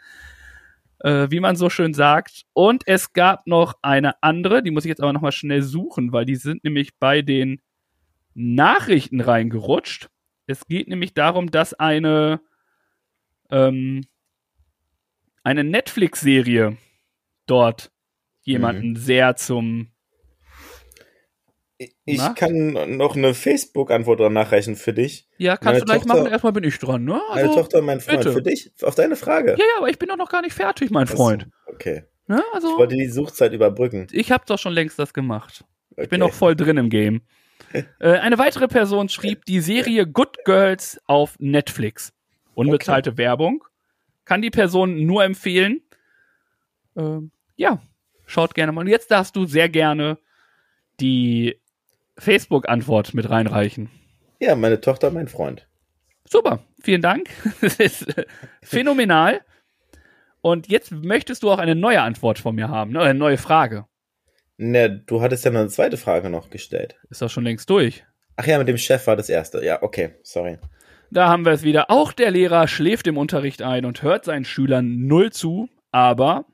äh, wie man so schön sagt. Und es gab noch eine andere, die muss ich jetzt aber nochmal schnell suchen, weil die sind nämlich bei den Nachrichten reingerutscht. Es geht nämlich darum, dass eine, ähm, eine Netflix-Serie dort jemanden sehr zum Ich Na? kann noch eine Facebook-Antwort dran nachreichen für dich. Ja, kannst Meine du gleich Tochter- machen. Erstmal bin ich dran, ne? Meine Also, Tochter und mein Freund. bitte. Für dich? Auf deine Frage. ja, ja, aber ich bin doch noch gar nicht fertig, mein Freund. Okay. Ne? Ich Also, wollte die Suchzeit überbrücken. ich habe doch schon längst das gemacht. Okay. Ich bin noch voll drin im Game. äh, eine weitere Person schrieb die Serie Good Girls auf Netflix. Unbezahlte Werbung. Kann die Person nur empfehlen. Ähm, ja, schaut gerne mal. Und jetzt darfst du sehr gerne die Facebook-Antwort mit reinreichen. Ja, meine Tochter mein Freund. Super, vielen Dank. Das ist äh, phänomenal. Und jetzt möchtest du auch eine neue Antwort von mir haben, ne? eine neue Frage. Ne, du hattest ja noch eine zweite Frage noch gestellt. Ist doch schon längst durch. Ach ja, mit dem Chef war das erste. Ja, okay, sorry. Da haben wir es wieder. Auch der Lehrer schläft im Unterricht ein und hört seinen Schülern null zu, aber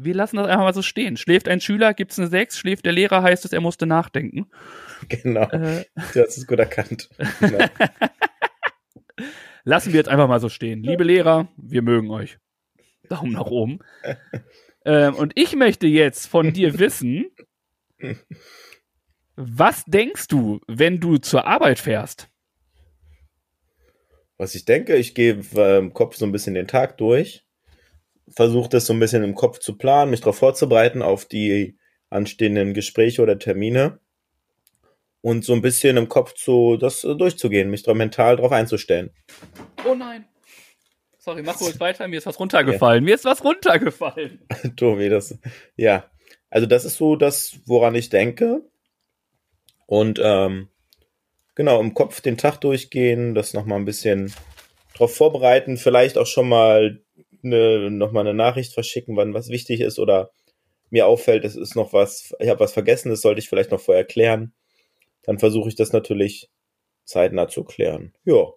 wir lassen das einfach mal so stehen. Schläft ein Schüler, gibt es eine 6, schläft der Lehrer, heißt es, er musste nachdenken. Genau. Äh, Du hast es gut erkannt. Genau. lassen wir jetzt einfach mal so stehen. Liebe Lehrer, wir mögen euch. Daumen nach oben. ähm, und ich möchte jetzt von dir wissen, was denkst du, wenn du zur Arbeit fährst? Was ich denke, ich gehe im Kopf so ein bisschen den Tag durch, versuche das so ein bisschen im Kopf zu planen, mich darauf vorzubereiten auf die anstehenden Gespräche oder Termine und so ein bisschen im Kopf zu das durchzugehen, mich da mental drauf einzustellen. Oh nein. Sorry, mach ruhig weiter. Mir ist was runtergefallen. Mir ist was runtergefallen. Tobi, das, ja. Also das ist so das, woran ich denke. Und ähm, genau, im Kopf den Tag durchgehen, das nochmal ein bisschen drauf vorbereiten, vielleicht auch schon mal eine, nochmal eine Nachricht verschicken, wann was wichtig ist oder mir auffällt, es ist noch was, ich habe was vergessen, das sollte ich vielleicht noch vorher klären. Dann versuche ich das natürlich zeitnah zu klären. Ja.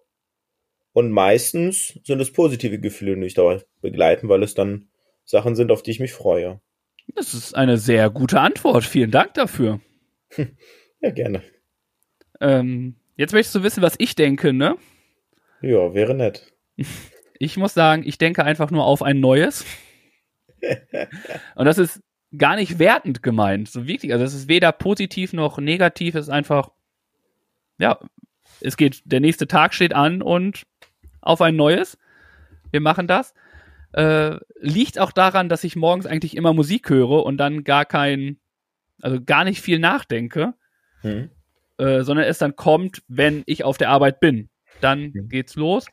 Und meistens sind es positive Gefühle, die mich dabei begleiten, weil es dann Sachen sind, auf die ich mich freue. Das ist eine sehr gute Antwort. Vielen Dank dafür. Ja, gerne. Ähm, jetzt möchtest du wissen, was ich denke, ne? Ja, wäre nett. Ich muss sagen, ich denke einfach nur auf ein neues. Und das ist gar nicht wertend gemeint, so wirklich. Also es ist weder positiv noch negativ, es ist einfach, ja, es geht, der nächste Tag steht an und auf ein neues. Wir machen das. Äh, liegt auch daran, dass ich morgens eigentlich immer Musik höre und dann gar kein, also gar nicht viel nachdenke, Hm. äh, sondern es dann kommt, wenn ich auf der Arbeit bin. Dann Mhm. geht's los.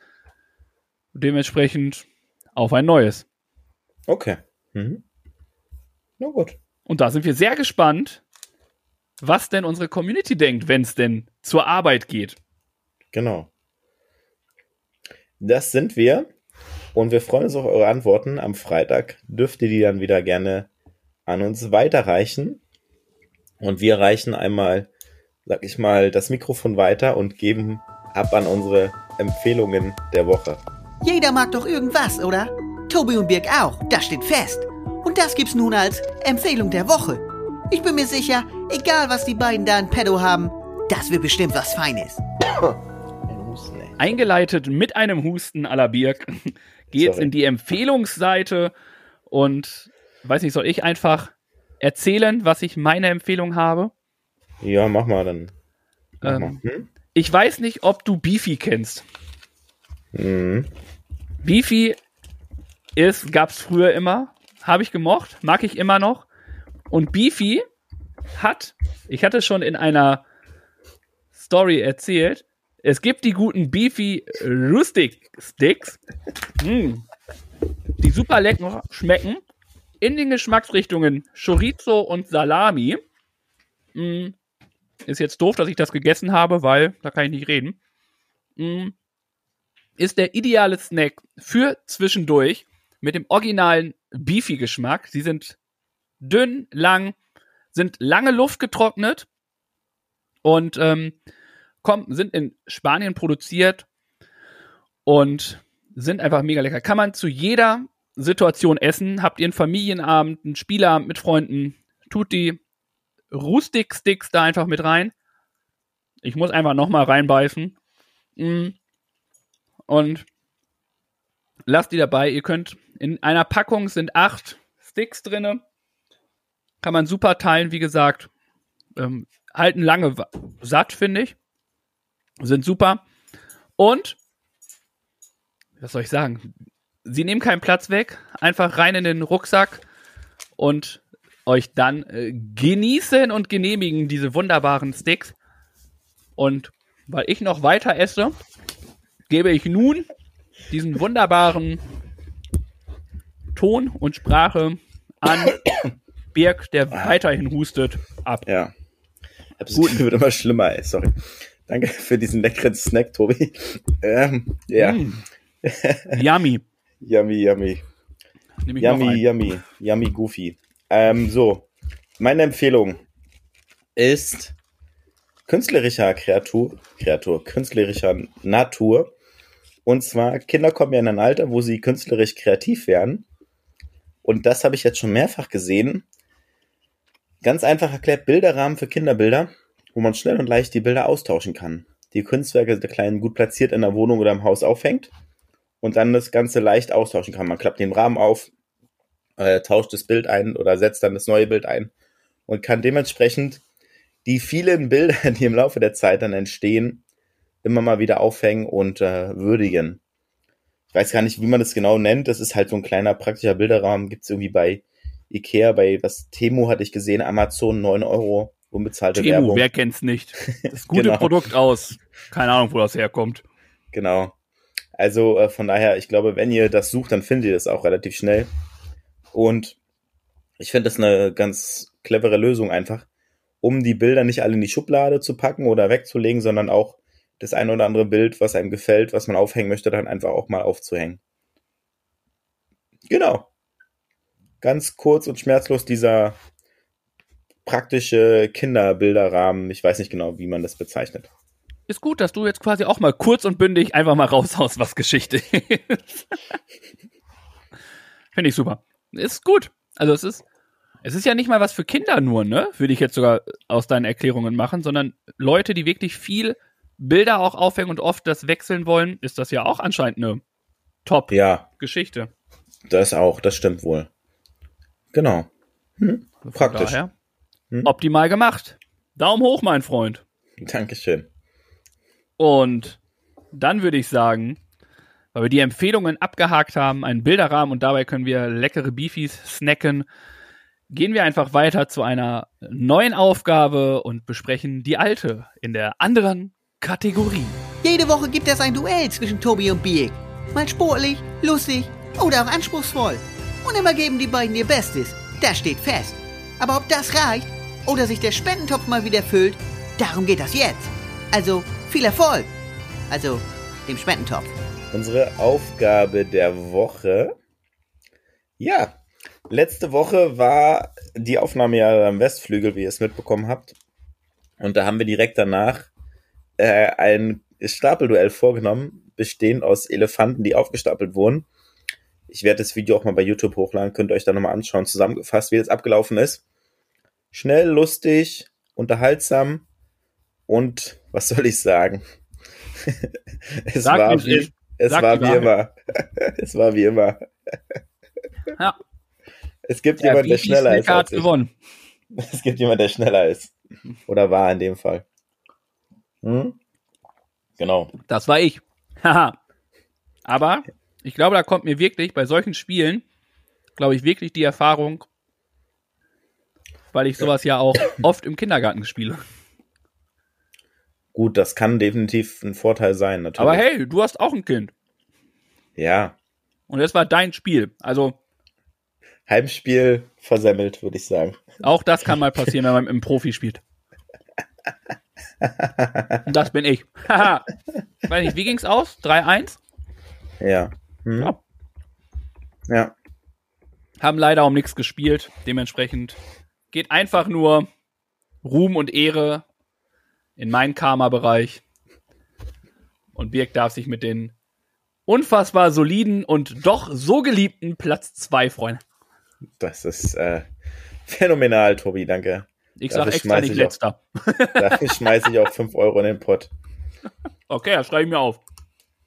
Dementsprechend auf ein neues. Okay. Mhm. Na gut. Und da sind wir sehr gespannt, was denn unsere Community denkt, wenn es denn zur Arbeit geht. Genau. Das sind wir. Und wir freuen uns auf eure Antworten. Am Freitag dürft ihr die dann wieder gerne an uns weiterreichen. Und wir reichen einmal, sag ich mal, das Mikrofon weiter und geben ab an unsere Empfehlungen der Woche. Jeder mag doch irgendwas, oder? Tobi und Birg auch, das steht fest. Und das gibt's nun als Empfehlung der Woche. Ich bin mir sicher, egal was die beiden da in Pedo haben, das wird bestimmt was Feines. Ein Husten, ey. Eingeleitet mit einem Husten à la Birk geht's Sorry. in die Empfehlungsseite und weiß nicht, soll ich einfach erzählen, was ich meine Empfehlung habe? Ja, mach mal dann. Mach Ähm, mal. Hm? Ich weiß nicht, ob du Beefy kennst. Mhm. Beefy ist, gab's früher immer, habe ich gemocht, mag ich immer noch. Und Beefy hat, ich hatte schon in einer Story erzählt, es gibt die guten Beefy Rustic Sticks, mm, die super lecker schmecken, in den Geschmacksrichtungen Chorizo und Salami. Mm, ist jetzt doof, dass ich das gegessen habe, weil da kann ich nicht reden. Mm, ist der ideale Snack für zwischendurch mit dem originalen Beefy-Geschmack. Sie sind dünn, lang, sind lange Luft getrocknet und ähm, kommen, sind in Spanien produziert und sind einfach mega lecker. Kann man zu jeder Situation essen. Habt ihr einen Familienabend, einen Spieleabend mit Freunden, tut die Rustic Sticks da einfach mit rein. Ich muss einfach nochmal reinbeißen. Mm. Und lasst die dabei. Ihr könnt in einer Packung sind acht Sticks drinne. Kann man super teilen, wie gesagt. Ähm, halten lange satt, finde ich. Sind super. Und, was soll ich sagen? Sie nehmen keinen Platz weg. Einfach rein in den Rucksack und euch dann äh, genießen und genehmigen diese wunderbaren Sticks. Und weil ich noch weiter esse, gebe ich nun diesen wunderbaren Ton und Sprache an Birk, der weiterhin hustet, ab. Ja. Gut. wird immer schlimmer, ey. Sorry. Danke für diesen leckeren Snack, Tobi. Ähm, ja. Mm. Yummy. Yummy, yummy. Yummy, yummy. Yummy, goofy. Ähm, so. Meine Empfehlung ist künstlerischer Kreatur, Kreatur, künstlerischer Natur. Und zwar, Kinder kommen ja in ein Alter, wo sie künstlerisch kreativ werden. Und das habe ich jetzt schon mehrfach gesehen. Ganz einfach erklärt, Bilderrahmen für Kinderbilder, wo man schnell und leicht die Bilder austauschen kann. Die Kunstwerke der Kleinen gut platziert in der Wohnung oder im Haus aufhängt und dann das Ganze leicht austauschen kann. Man klappt den Rahmen auf, äh, tauscht das Bild ein oder setzt dann das neue Bild ein und kann dementsprechend die vielen Bilder, die im Laufe der Zeit dann entstehen, immer mal wieder aufhängen und äh, würdigen. Ich weiß gar nicht, wie man das genau nennt. Das ist halt so ein kleiner praktischer Bilderrahmen. Gibt's irgendwie bei Ikea, bei was Temo hatte ich gesehen, Amazon 9 Euro Unbezahlte Temu, Werbung. wer kennt's nicht? Das gute Genau. Produkt aus. Keine Ahnung, wo das herkommt. Genau. Also äh, von daher, ich glaube, wenn ihr das sucht, dann findet ihr das auch relativ schnell. Und ich finde das eine ganz clevere Lösung einfach, um die Bilder nicht alle in die Schublade zu packen oder wegzulegen, sondern auch das ein oder andere Bild, was einem gefällt, was man aufhängen möchte, dann einfach auch mal aufzuhängen. Genau. Ganz kurz und schmerzlos dieser praktische Kinderbilderrahmen. Ich weiß nicht genau, wie man das bezeichnet. Ist gut, dass du jetzt quasi auch mal kurz und bündig einfach mal raushaust, was Geschichte ist. Finde ich super. Ist gut. Also es ist, es ist ja nicht mal was für Kinder nur, ne? Würde ich jetzt sogar aus deinen Erklärungen machen, sondern Leute, die wirklich viel Bilder auch aufhängen und oft das wechseln wollen, ist das ja auch anscheinend eine Top-Geschichte. Ja, das auch, das stimmt wohl. Genau. Hm, Von praktisch. daher, Hm? Optimal gemacht. Daumen hoch, mein Freund. Dankeschön. Und dann würde ich sagen, weil wir die Empfehlungen abgehakt haben, einen Bilderrahmen und dabei können wir leckere Beefies snacken, gehen wir einfach weiter zu einer neuen Aufgabe und besprechen die alte in der anderen Kategorie. Jede Woche gibt es ein Duell zwischen Tobi und Biek. Mal sportlich, lustig oder auch anspruchsvoll. Und immer geben die beiden ihr Bestes. Das steht fest. Aber ob das reicht oder sich der Spendentopf mal wieder füllt, darum geht das jetzt. Also viel Erfolg. Also dem Spendentopf. Unsere Aufgabe der Woche. Ja, letzte Woche war die Aufnahme ja am Westflügel, wie ihr es mitbekommen habt. Und da haben wir direkt danach äh, ein Stapelduell vorgenommen, bestehend aus Elefanten, die aufgestapelt wurden. Ich werde das Video auch mal bei YouTube hochladen, könnt ihr euch da nochmal anschauen, zusammengefasst, wie das abgelaufen ist. Schnell, lustig, unterhaltsam und was soll ich sagen? es Sag, war wie, es war wie immer. es war wie immer. Ja, Es gibt der jemanden, der schneller ist. Als ich. gewonnen. Es gibt jemanden, der schneller ist. Oder war in dem Fall. Hm? Genau. Das war ich. Haha. Aber ich glaube, da kommt mir wirklich bei solchen Spielen, glaube ich, wirklich die Erfahrung, weil ich sowas ja auch oft im Kindergarten spiele. Gut, das kann definitiv ein Vorteil sein, natürlich. Aber hey, du hast auch ein Kind. Ja. Und das war dein Spiel. Also Heimspiel versemmelt, würde ich sagen. auch das kann mal passieren, wenn man im Profi spielt. Und das bin ich. Haha. Weiß nicht, wie ging's aus? 3-1? Ja. Hm? Ja. Ja. Haben leider um nichts gespielt. Dementsprechend geht einfach nur Ruhm und Ehre in meinen Karma-Bereich. Und Birk darf sich mit den unfassbar soliden und doch so geliebten Platz 2 freuen. Das ist äh, phänomenal, Tobi, danke. Ich sag Dafür extra nicht auch- letzter. Dafür schmeiße ich auch 5 Euro in den Pott. Okay, das schreibe ich mir auf.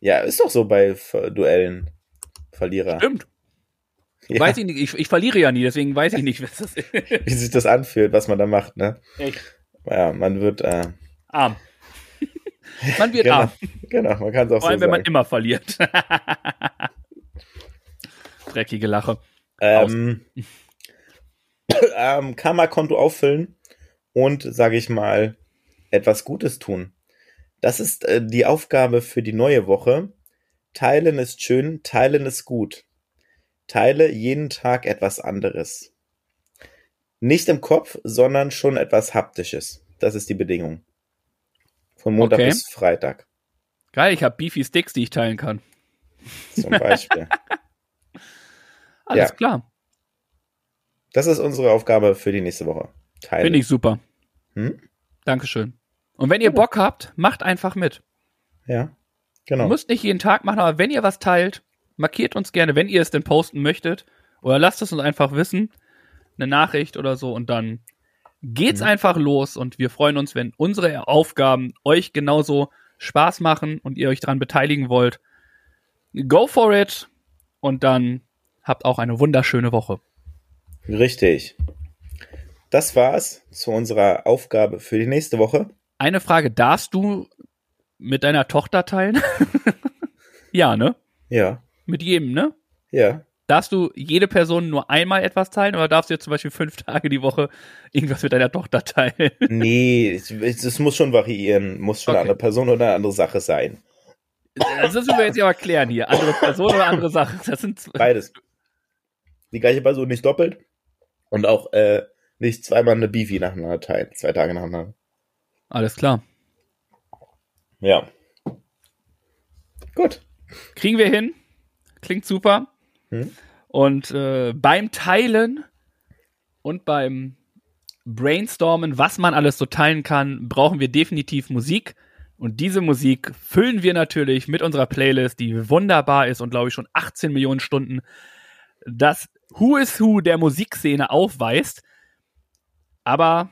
Ja, ist doch so bei Duellen. Verlierer. Stimmt. Ja, Weiß ich nicht. Ich, ich verliere ja nie, deswegen weiß ich nicht, was das ist. wie sich das anfühlt, was man da macht, ne? Echt Ja, man wird, äh, arm. Man wird genau, arm. genau, man kann es auch Vor so allem, wenn man immer verliert. Dreckige Lache. Ähm, ähm, Karma-Konto auffüllen und, sage ich mal, etwas Gutes tun. Das ist äh, die Aufgabe für die neue Woche. Teilen ist schön, teilen ist gut. Teile jeden Tag etwas anderes. Nicht im Kopf, sondern schon etwas Haptisches. Das ist die Bedingung. Von Montag Okay. bis Freitag Geil, ich habe Beefy Sticks, die ich teilen kann. zum Beispiel. Alles Ja. klar. das ist unsere Aufgabe für die nächste Woche. Teilen. Finde ich super. Hm? Dankeschön. Und wenn ihr Bock habt, macht einfach mit. Ja, genau. Ihr müsst nicht jeden Tag machen, aber wenn ihr was teilt, markiert uns gerne, wenn ihr es denn posten möchtet. Oder lasst es uns einfach wissen. Eine Nachricht oder so und dann geht's Mhm. einfach los und wir freuen uns, wenn unsere Aufgaben euch genauso Spaß machen und ihr euch daran beteiligen wollt. Go for it und dann habt auch eine wunderschöne Woche. Richtig. Das war's zu unserer Aufgabe für die nächste Woche. Eine Frage, darfst du mit deiner Tochter teilen? ja, ne? Ja, Mit jedem, ne? ja. Darfst du jede Person nur einmal etwas teilen oder darfst du jetzt zum Beispiel fünf Tage die Woche irgendwas mit deiner Tochter teilen? Nee, es, muss schon variieren. Muss schon Okay. eine andere Person oder eine andere Sache sein. Das müssen wir jetzt ja mal klären hier. Andere Person oder andere Sache. Das sind zwei. Beides. Die gleiche Person nicht doppelt und auch äh, nicht zweimal eine Beefy nacheinander teilen. Zwei Tage nacheinander. Alles klar. Ja. Gut. Kriegen wir hin. Klingt super. Hm. Und äh, beim Teilen und beim Brainstormen, was man alles so teilen kann, brauchen wir definitiv Musik. Und diese Musik füllen wir natürlich mit unserer Playlist, die wunderbar ist und glaube ich schon 18 Millionen Stunden das Who is Who der Musikszene aufweist. Aber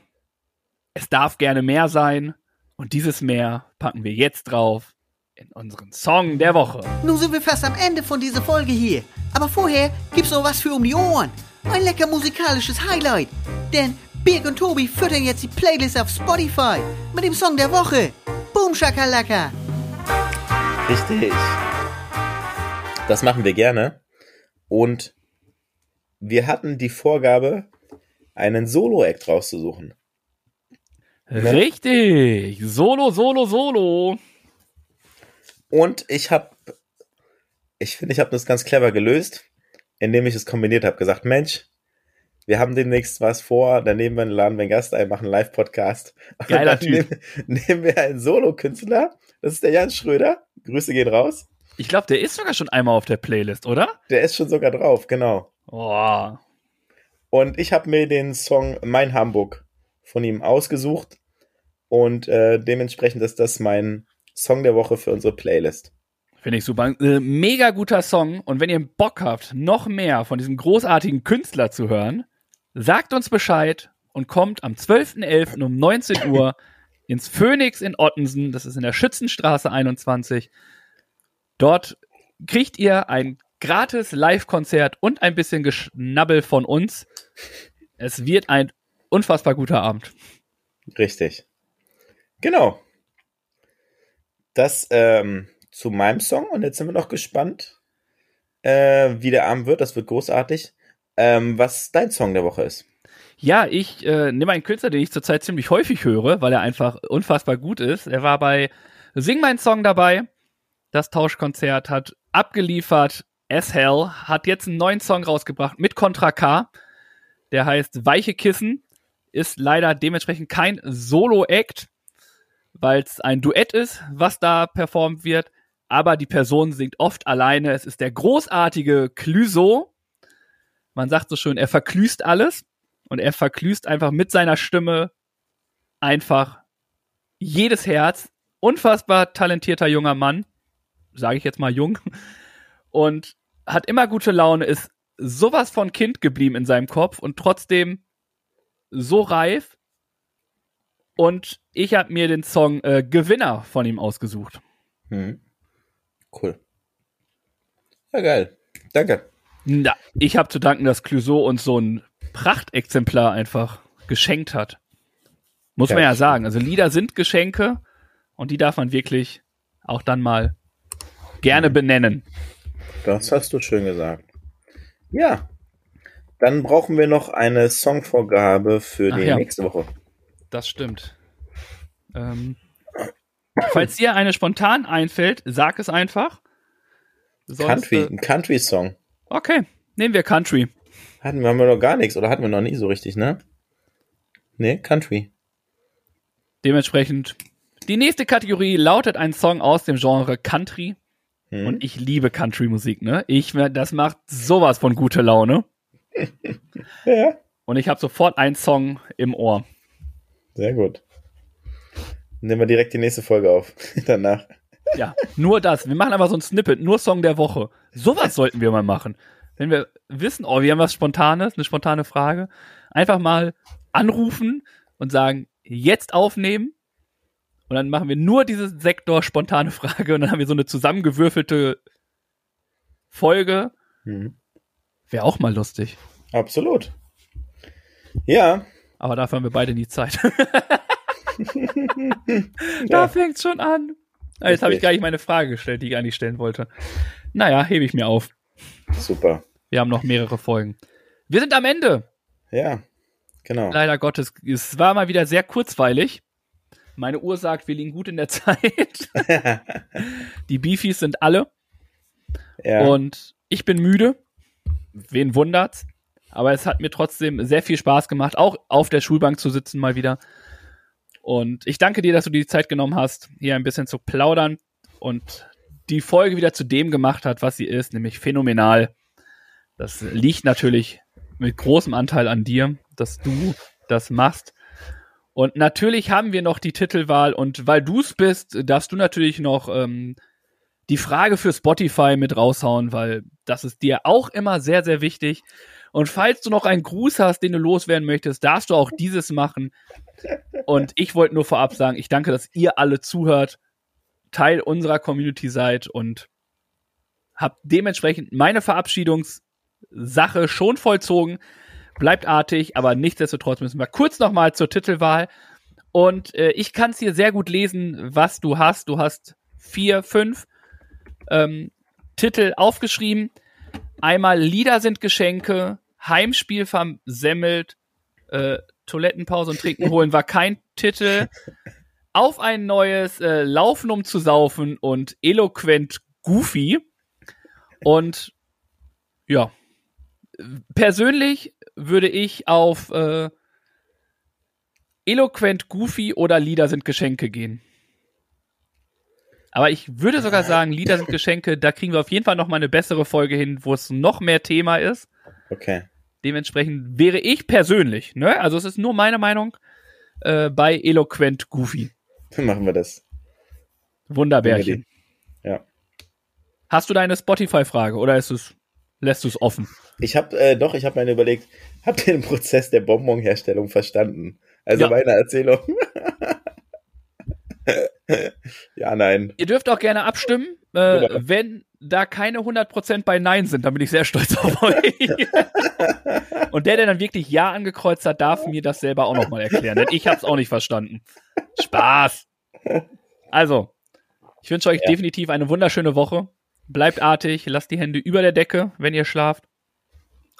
es darf gerne mehr sein. Und dieses Mehr packen wir jetzt drauf in unseren Song der Woche. Nun sind wir fast am Ende von dieser Folge hier. Aber vorher gibt's noch was für um die Ohren. Ein lecker musikalisches Highlight. Denn Birg und Tobi füttern jetzt die Playlist auf Spotify mit dem Song der Woche. Boom Shakalaka. Richtig. Das machen wir gerne. Und wir hatten die Vorgabe, einen Solo-Act rauszusuchen. Richtig. Solo, solo, solo. Und ich habe, ich finde, ich habe das ganz clever gelöst, indem ich es kombiniert habe. Gesagt, Mensch, wir haben demnächst was vor, dann nehmen wir, laden wir einen Gast ein, machen einen Live-Podcast. Geiler Typ. Nehmen, nehmen wir einen Solo-Künstler, das ist der Jan Schröder. Grüße gehen raus. Ich glaube, der ist sogar schon einmal auf der Playlist, oder? Der ist schon sogar drauf, genau. Oh. Und ich habe mir den Song Mein Hamburg von ihm ausgesucht. Und äh, dementsprechend ist das mein Song der Woche für unsere Playlist. Finde ich super. Äh, mega guter Song. Und wenn ihr Bock habt, noch mehr von diesem großartigen Künstler zu hören, sagt uns Bescheid und kommt am 12.11. um 19 Uhr ins Phoenix in Ottensen. Das ist in der Schützenstraße 21. Dort kriegt ihr ein gratis Live-Konzert und ein bisschen Geschnabbel von uns. Es wird ein unfassbar guter Abend. Richtig. Genau. Das ähm, zu meinem Song. Und jetzt sind wir noch gespannt, äh, wie der Abend wird. Das wird großartig. Ähm, was dein Song der Woche ist. Ja, ich äh, nehme einen Künstler, den ich zurzeit ziemlich häufig höre, weil er einfach unfassbar gut ist. Er war bei Sing mein Song dabei. Das Tauschkonzert hat abgeliefert. As Hell hat jetzt einen neuen Song rausgebracht mit Contra K. Der heißt Weiche Kissen. Ist leider dementsprechend kein Solo-Act, weil es ein Duett ist, was da performt wird. Aber die Person singt oft alleine. Es ist der großartige Clüso. Man sagt so schön, er verklüst alles. Und er verklüst einfach mit seiner Stimme einfach jedes Herz. Unfassbar talentierter junger Mann. Sage ich jetzt mal jung. Und hat immer gute Laune, ist sowas von Kind geblieben in seinem Kopf und trotzdem so reif. Und ich habe mir den Song äh, Gewinner von ihm ausgesucht. Hm. Cool. Ja, geil. Danke. Na, ich habe zu danken, dass Clouseau uns so ein Prachtexemplar einfach geschenkt hat. Muss Ja, man ja sagen. Also Lieder sind Geschenke und die darf man wirklich auch dann mal gerne Mhm. benennen. Das hast du schön gesagt. Ja. Dann brauchen wir noch eine Songvorgabe für Ach die ja. nächste Woche. Das stimmt. Ähm, falls dir eine spontan einfällt, sag es einfach. Sonst, Country, äh, ein Country-Song. Okay, nehmen wir Country. Hatten wir, haben wir noch gar nichts oder hatten wir noch nie so richtig, ne? Nee, Country. Dementsprechend, die nächste Kategorie lautet ein Song aus dem Genre Country. Hm. Und ich liebe Country-Musik, ne? Ich, das macht sowas von gute Laune. ja, Und ich habe sofort einen Song im Ohr. sehr gut. Nehmen wir direkt die nächste Folge auf. Danach. Ja, nur das. Wir machen aber so ein Snippet, nur Song der Woche. Sowas sollten wir mal machen. Wenn wir wissen, oh, wir haben was Spontanes, eine spontane Frage, einfach mal anrufen und sagen, jetzt aufnehmen. Und dann machen wir nur diese Sektor spontane Frage und dann haben wir so eine zusammengewürfelte Folge. Hm. Wäre auch mal lustig. Absolut. Ja, Aber dafür haben wir beide nie Zeit. da Ja. fängt's schon an. Ah, Jetzt habe ich gar nicht meine Frage gestellt, die ich eigentlich stellen wollte. Naja, hebe ich mir auf. super. Wir haben noch mehrere Folgen. Wir sind am Ende. Ja, genau. Leider Gottes. Es war mal wieder sehr kurzweilig. Meine Uhr sagt, wir liegen gut in der Zeit. Die Beefies sind alle. ja. Und ich bin müde. Wen wundert's? Aber es hat mir trotzdem sehr viel Spaß gemacht, auch auf der Schulbank zu sitzen mal wieder. Und ich danke dir, dass du dir die Zeit genommen hast, hier ein bisschen zu plaudern und die Folge wieder zu dem gemacht hat, was sie ist, nämlich phänomenal. Das liegt natürlich mit großem Anteil an dir, dass du das machst. Und natürlich haben wir noch die Titelwahl und weil du's bist, darfst du natürlich noch ähm, die Frage für Spotify mit raushauen, weil das ist dir auch immer sehr, sehr wichtig. Und falls du noch einen Gruß hast, den du loswerden möchtest, darfst du auch dieses machen. Und ich wollte nur vorab sagen, ich danke, dass ihr alle zuhört, Teil unserer Community seid und habt dementsprechend meine Verabschiedungssache schon vollzogen. Bleibt artig, aber nichtsdestotrotz müssen wir kurz nochmal zur Titelwahl. Und äh, ich kann es hier sehr gut lesen, was du hast. Du hast vier, fünf ähm, Titel aufgeschrieben. Einmal Lieder sind Geschenke, Heimspiel versemmelt, äh, Toilettenpause und Trinken holen war kein Titel. Auf ein neues äh, Laufen um zu saufen und eloquent Goofy. Und ja, persönlich würde ich auf äh, eloquent Goofy oder Lieder sind Geschenke gehen. Aber ich würde sogar sagen, Lieder sind Geschenke, da kriegen wir auf jeden Fall noch mal eine bessere Folge hin, wo es noch mehr Thema ist. Okay. Dementsprechend wäre ich persönlich, ne? Also es ist nur meine Meinung äh, bei eloquent Goofy. Dann machen wir das. Wunderbärchen. Ja. Hast du deine Spotify-Frage oder ist es, lässt du es offen? Ich habe äh, doch, ich habe mir überlegt, habt ihr den Prozess der Bonbonherstellung verstanden? Also Ja. meine Erzählung. ja, nein. Ihr dürft auch gerne abstimmen, äh, Genau. wenn da keine 100% bei Nein sind, dann bin ich sehr stolz auf euch. Und der, der dann wirklich Ja angekreuzt hat, darf mir das selber auch nochmal erklären, denn ich hab's auch nicht verstanden. Spaß. Also, ich wünsche euch Ja. definitiv eine wunderschöne Woche. Bleibt artig, lasst die Hände über der Decke, wenn ihr schlaft.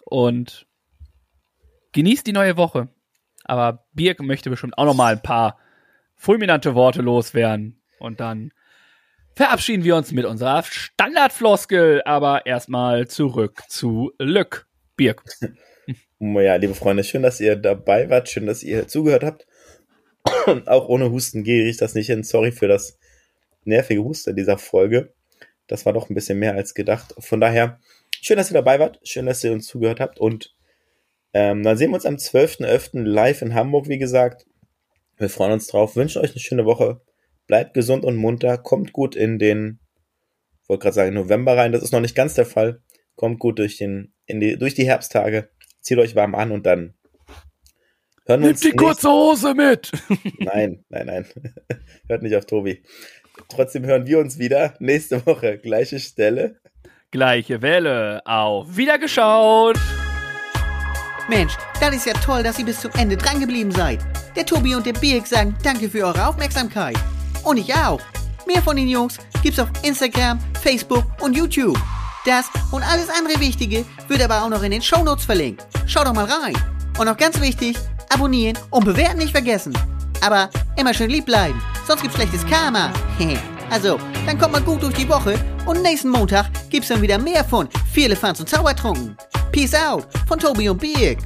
Und genießt die neue Woche. Aber Birk möchte bestimmt auch nochmal ein paar fulminante Worte loswerden. Und dann verabschieden wir uns mit unserer Standardfloskel, aber erstmal zurück zu Lück. Birk. Ja, liebe Freunde, schön, dass ihr dabei wart, schön, dass ihr zugehört habt. Auch ohne Husten gehe ich das nicht hin. Sorry für das nervige Husten dieser Folge. Das war doch ein bisschen mehr als gedacht. Von daher, schön, dass ihr dabei wart, schön, dass ihr uns zugehört habt und ähm, dann sehen wir uns am 12.11. live in Hamburg, wie gesagt. Wir freuen uns drauf, wünschen euch eine schöne Woche. Bleibt gesund und munter, kommt gut in den, wollte gerade sagen, November rein. Das ist noch nicht ganz der Fall. Kommt gut durch, den, die, durch die Herbsttage. Zieht euch warm an und dann hören wir Nimm uns. die nächst- kurze Hose mit. Nein, nein, nein. Hört nicht auf Tobi. Trotzdem hören wir uns wieder nächste Woche. Gleiche Stelle. Gleiche Welle. Auf Wiedergeschaut. Mensch, das ist ja toll, dass ihr bis zum Ende dran geblieben seid. Der Tobi und der Birk sagen danke für eure Aufmerksamkeit. Und ich auch. Mehr von den Jungs gibt's auf Instagram, Facebook und YouTube. Das und alles andere Wichtige wird aber auch noch in den Shownotes verlinkt. Schaut doch mal rein. Und noch ganz wichtig, abonnieren und bewerten nicht vergessen. Aber immer schön lieb bleiben, sonst gibt's schlechtes Karma. also, dann kommt mal gut durch die Woche und nächsten Montag gibt's dann wieder mehr von Vier Elefants und Zaubertrunken. Peace out von Tobi und Birk.